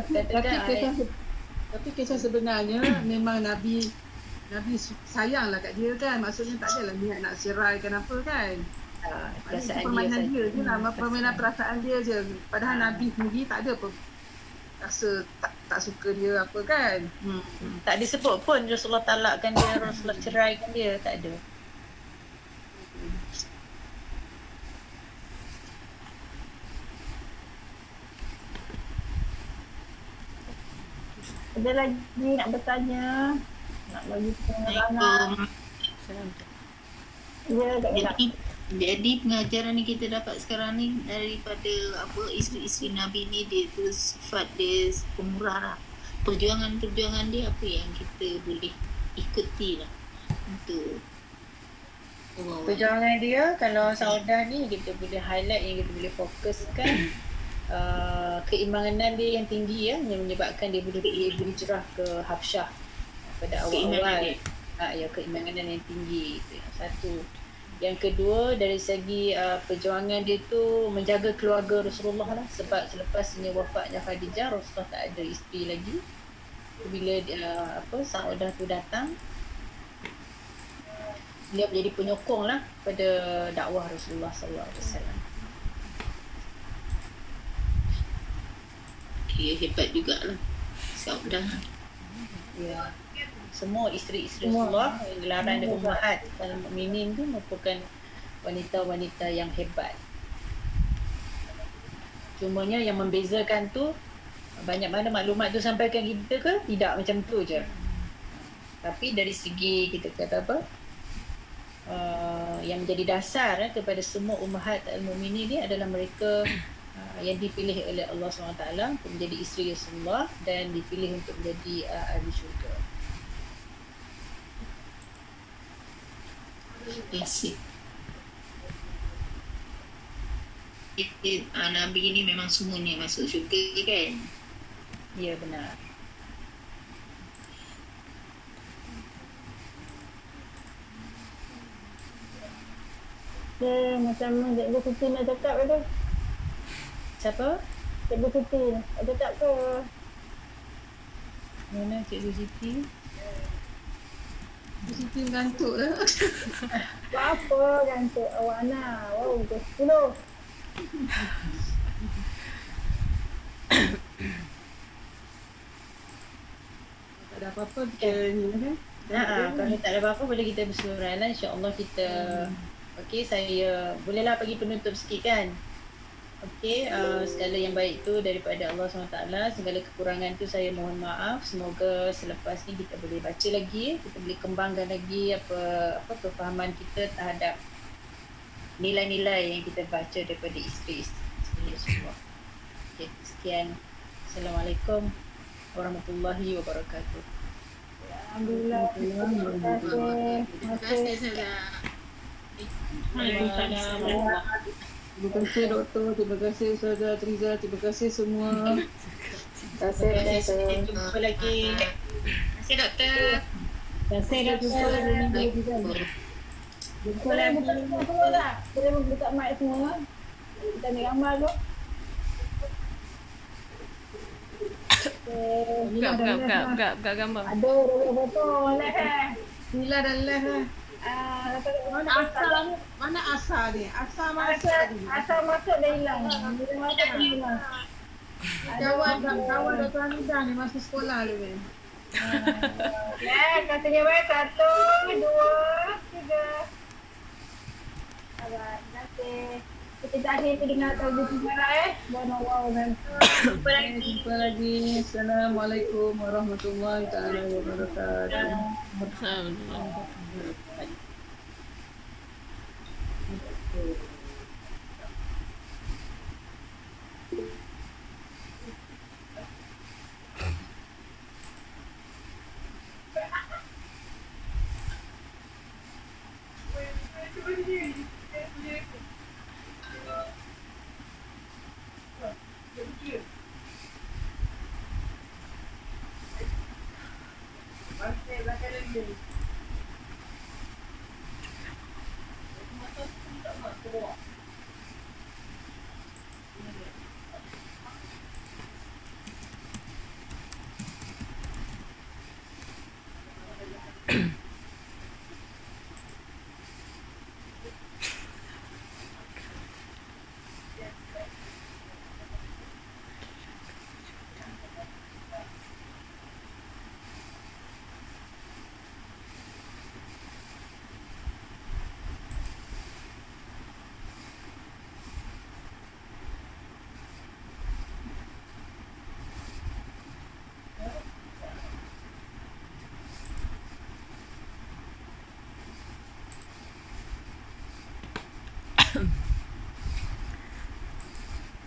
Tapi kisah, se- tapi kisah sebenarnya memang Nabi Nabi sayanglah kat dia kan. Maksudnya tak adalah niat nak ceraikan apa kan. Ah, Maknanya itu perasaan dia permainan saja. dia je lah. Hmm, Permainan perasaan dia je. Padahal Nabi sendiri tak ada apa. Rasa tak tak suka dia apa kan. Hmm. hmm. Tak disebut pun Rasulullah talakkan dia, Rasulullah ceraikan dia, tak ada. Ada lagi nak bertanya? Nak bagi pengalaman? Assalamualaikum. Ya. Jadi jadi pengajaran ni kita dapat sekarang ni daripada apa isteri-isteri Nabi ni dia tu sifat dia pemurah lah. Perjuangan-perjuangan dia apa yang kita boleh ikuti lah untuk Perjuangan dia kalau Saudah ni kita boleh highlight yang kita boleh fokuskan uh, keimanan dia yang tinggi ya yang menyebabkan dia boleh pergi berhijrah ke Habsyah pada awal-awal. dia. Ha, ya keimanan yang tinggi itu yang satu. Yang kedua dari segi uh, perjuangan dia tu menjaga keluarga Rasulullah lah sebab selepas ini wafatnya Khadijah Rasulullah tak ada isteri lagi. Bila uh, apa Saudah tu datang dia menjadi penyokong lah pada dakwah Rasulullah sallallahu alaihi wasallam. Dia hebat jugalah. Saudah. Ya. Semua isteri-isteri Semua. Rasulullah yang gelaran dan ummahat kalau mukminin tu merupakan wanita-wanita yang hebat. Cumanya yang membezakan tu banyak mana maklumat tu sampaikan kita ke? Tidak macam tu je. Tapi dari segi kita kata apa? Uh, yang menjadi dasar eh, kepada semua ummahat al-mukminin ni adalah mereka yang dipilih oleh Allah SWT untuk menjadi isteri Rasulullah dan dipilih untuk menjadi uh, ahli syurga. Kasih. Kita, ah, Nabi ni memang semuanya masuk syurga kan? Ya benar. Dia macam Cikgu Siti nak cakap ke tu? Siapa? Cikgu Siti nak cakap ke? Mana Cikgu Siti? Di situ ngantuk lah. Buat apa gantuk awak nak? Wow, pukul 10. tak ada apa-apa kita ni lah kan. Ha, ha, kalau tak ada apa-apa boleh kita bersuara lah. InsyaAllah kita Okey, saya bolehlah bagi penutup sikit kan? Okey, uh, segala yang baik tu daripada Allah SWT. Segala kekurangan tu saya mohon maaf. Semoga selepas ni kita boleh baca lagi, kita boleh kembangkan lagi apa apa kefahaman kita terhadap nilai-nilai yang kita baca daripada isteri-isteri semua. Okey, sekian. Assalamualaikum warahmatullahi wabarakatuh. Alhamdulillah. Terima kasih. Terima Terima kasih. kasih Sada. Waalaikumsalam. Terima kasih doktor, terima kasih Ustazah Triza, terima kasih semua. Terima kasih. Terima kasih. Jumpa lagi. Terima kasih doktor. Terima kasih. doktor. Jumpa lagi. Boleh buka semua tak? Boleh buka mic semua? Kita ambil gambar tu. Okay. Buka, buka, buka, buka, buka gambar. Ada boleh potong leh. Nila dan Leh lah. Mana Asal ni, mana asal ni? Asal mana asal asal ni? asal masuk dah hilang. Bila masuk dah hilang. Kawan, kawan Dr. Hamidah ni masuk sekolah tu kan. Ya, katanya baik. Satu, dua, tiga. Alright, terima kasih. Kita dah akhir pendengar tahu buku merah eh. Bono wow dan Jumpa lagi. Jumpa lagi. Assalamualaikum warahmatullahi taala wabarakatuh. Alhamdulillah.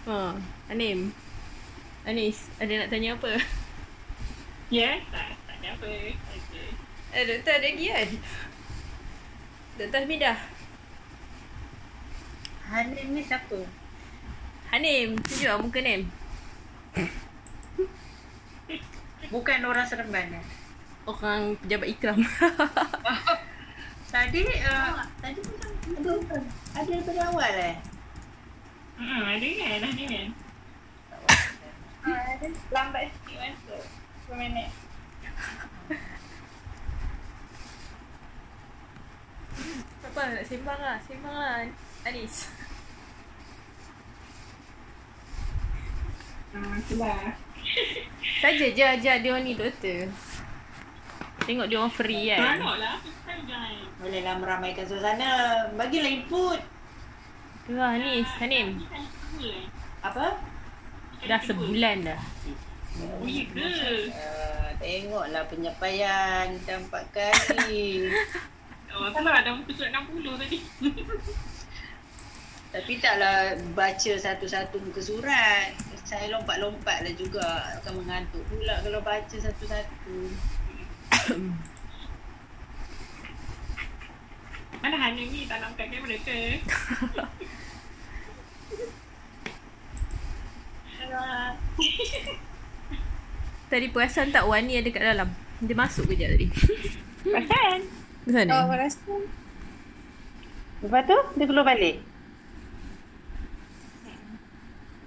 Ha, Anim. Anis, ada nak tanya apa? Ya, tak, tak ada apa. Okay. Eh, doktor ada lagi kan? Doktor Hamidah. Hanim ni siapa? Hanim, tunjuk lah muka Nim. Bukan orang Seremban eh? Orang pejabat ikram. Tadi, uh, tadi macam ada, ada daripada awal eh? Hmm, ada kan? Ada kan? Lambat sikit masuk. Berapa minit? apa nak sembang lah, sembang lah. Anis. Ah, itulah. Saja je ajak dia orang ni doktor. Tengok dia orang free kan. Banyak lah. Kan jangan. Bolehlah meramaikan suasana. Bagilah input. Lah Hanim. Kita ni semua eh. Apa? Dah sebulan dah. Oh, ya ke? Uh, tengoklah penyampaian kita empat kali. Oh, salah dah muka surat 60 tadi. Tapi taklah baca satu-satu muka surat. Saya lompat-lompat lah juga. Akan mengantuk pula kalau baca satu-satu. Mana Hanim ni tak nampak kamera ke? Tadi perasan tak Wani ada kat dalam? Dia masuk kejap tadi. Perasan? Ke sana? Oh, rasa Lepas tu dia keluar balik.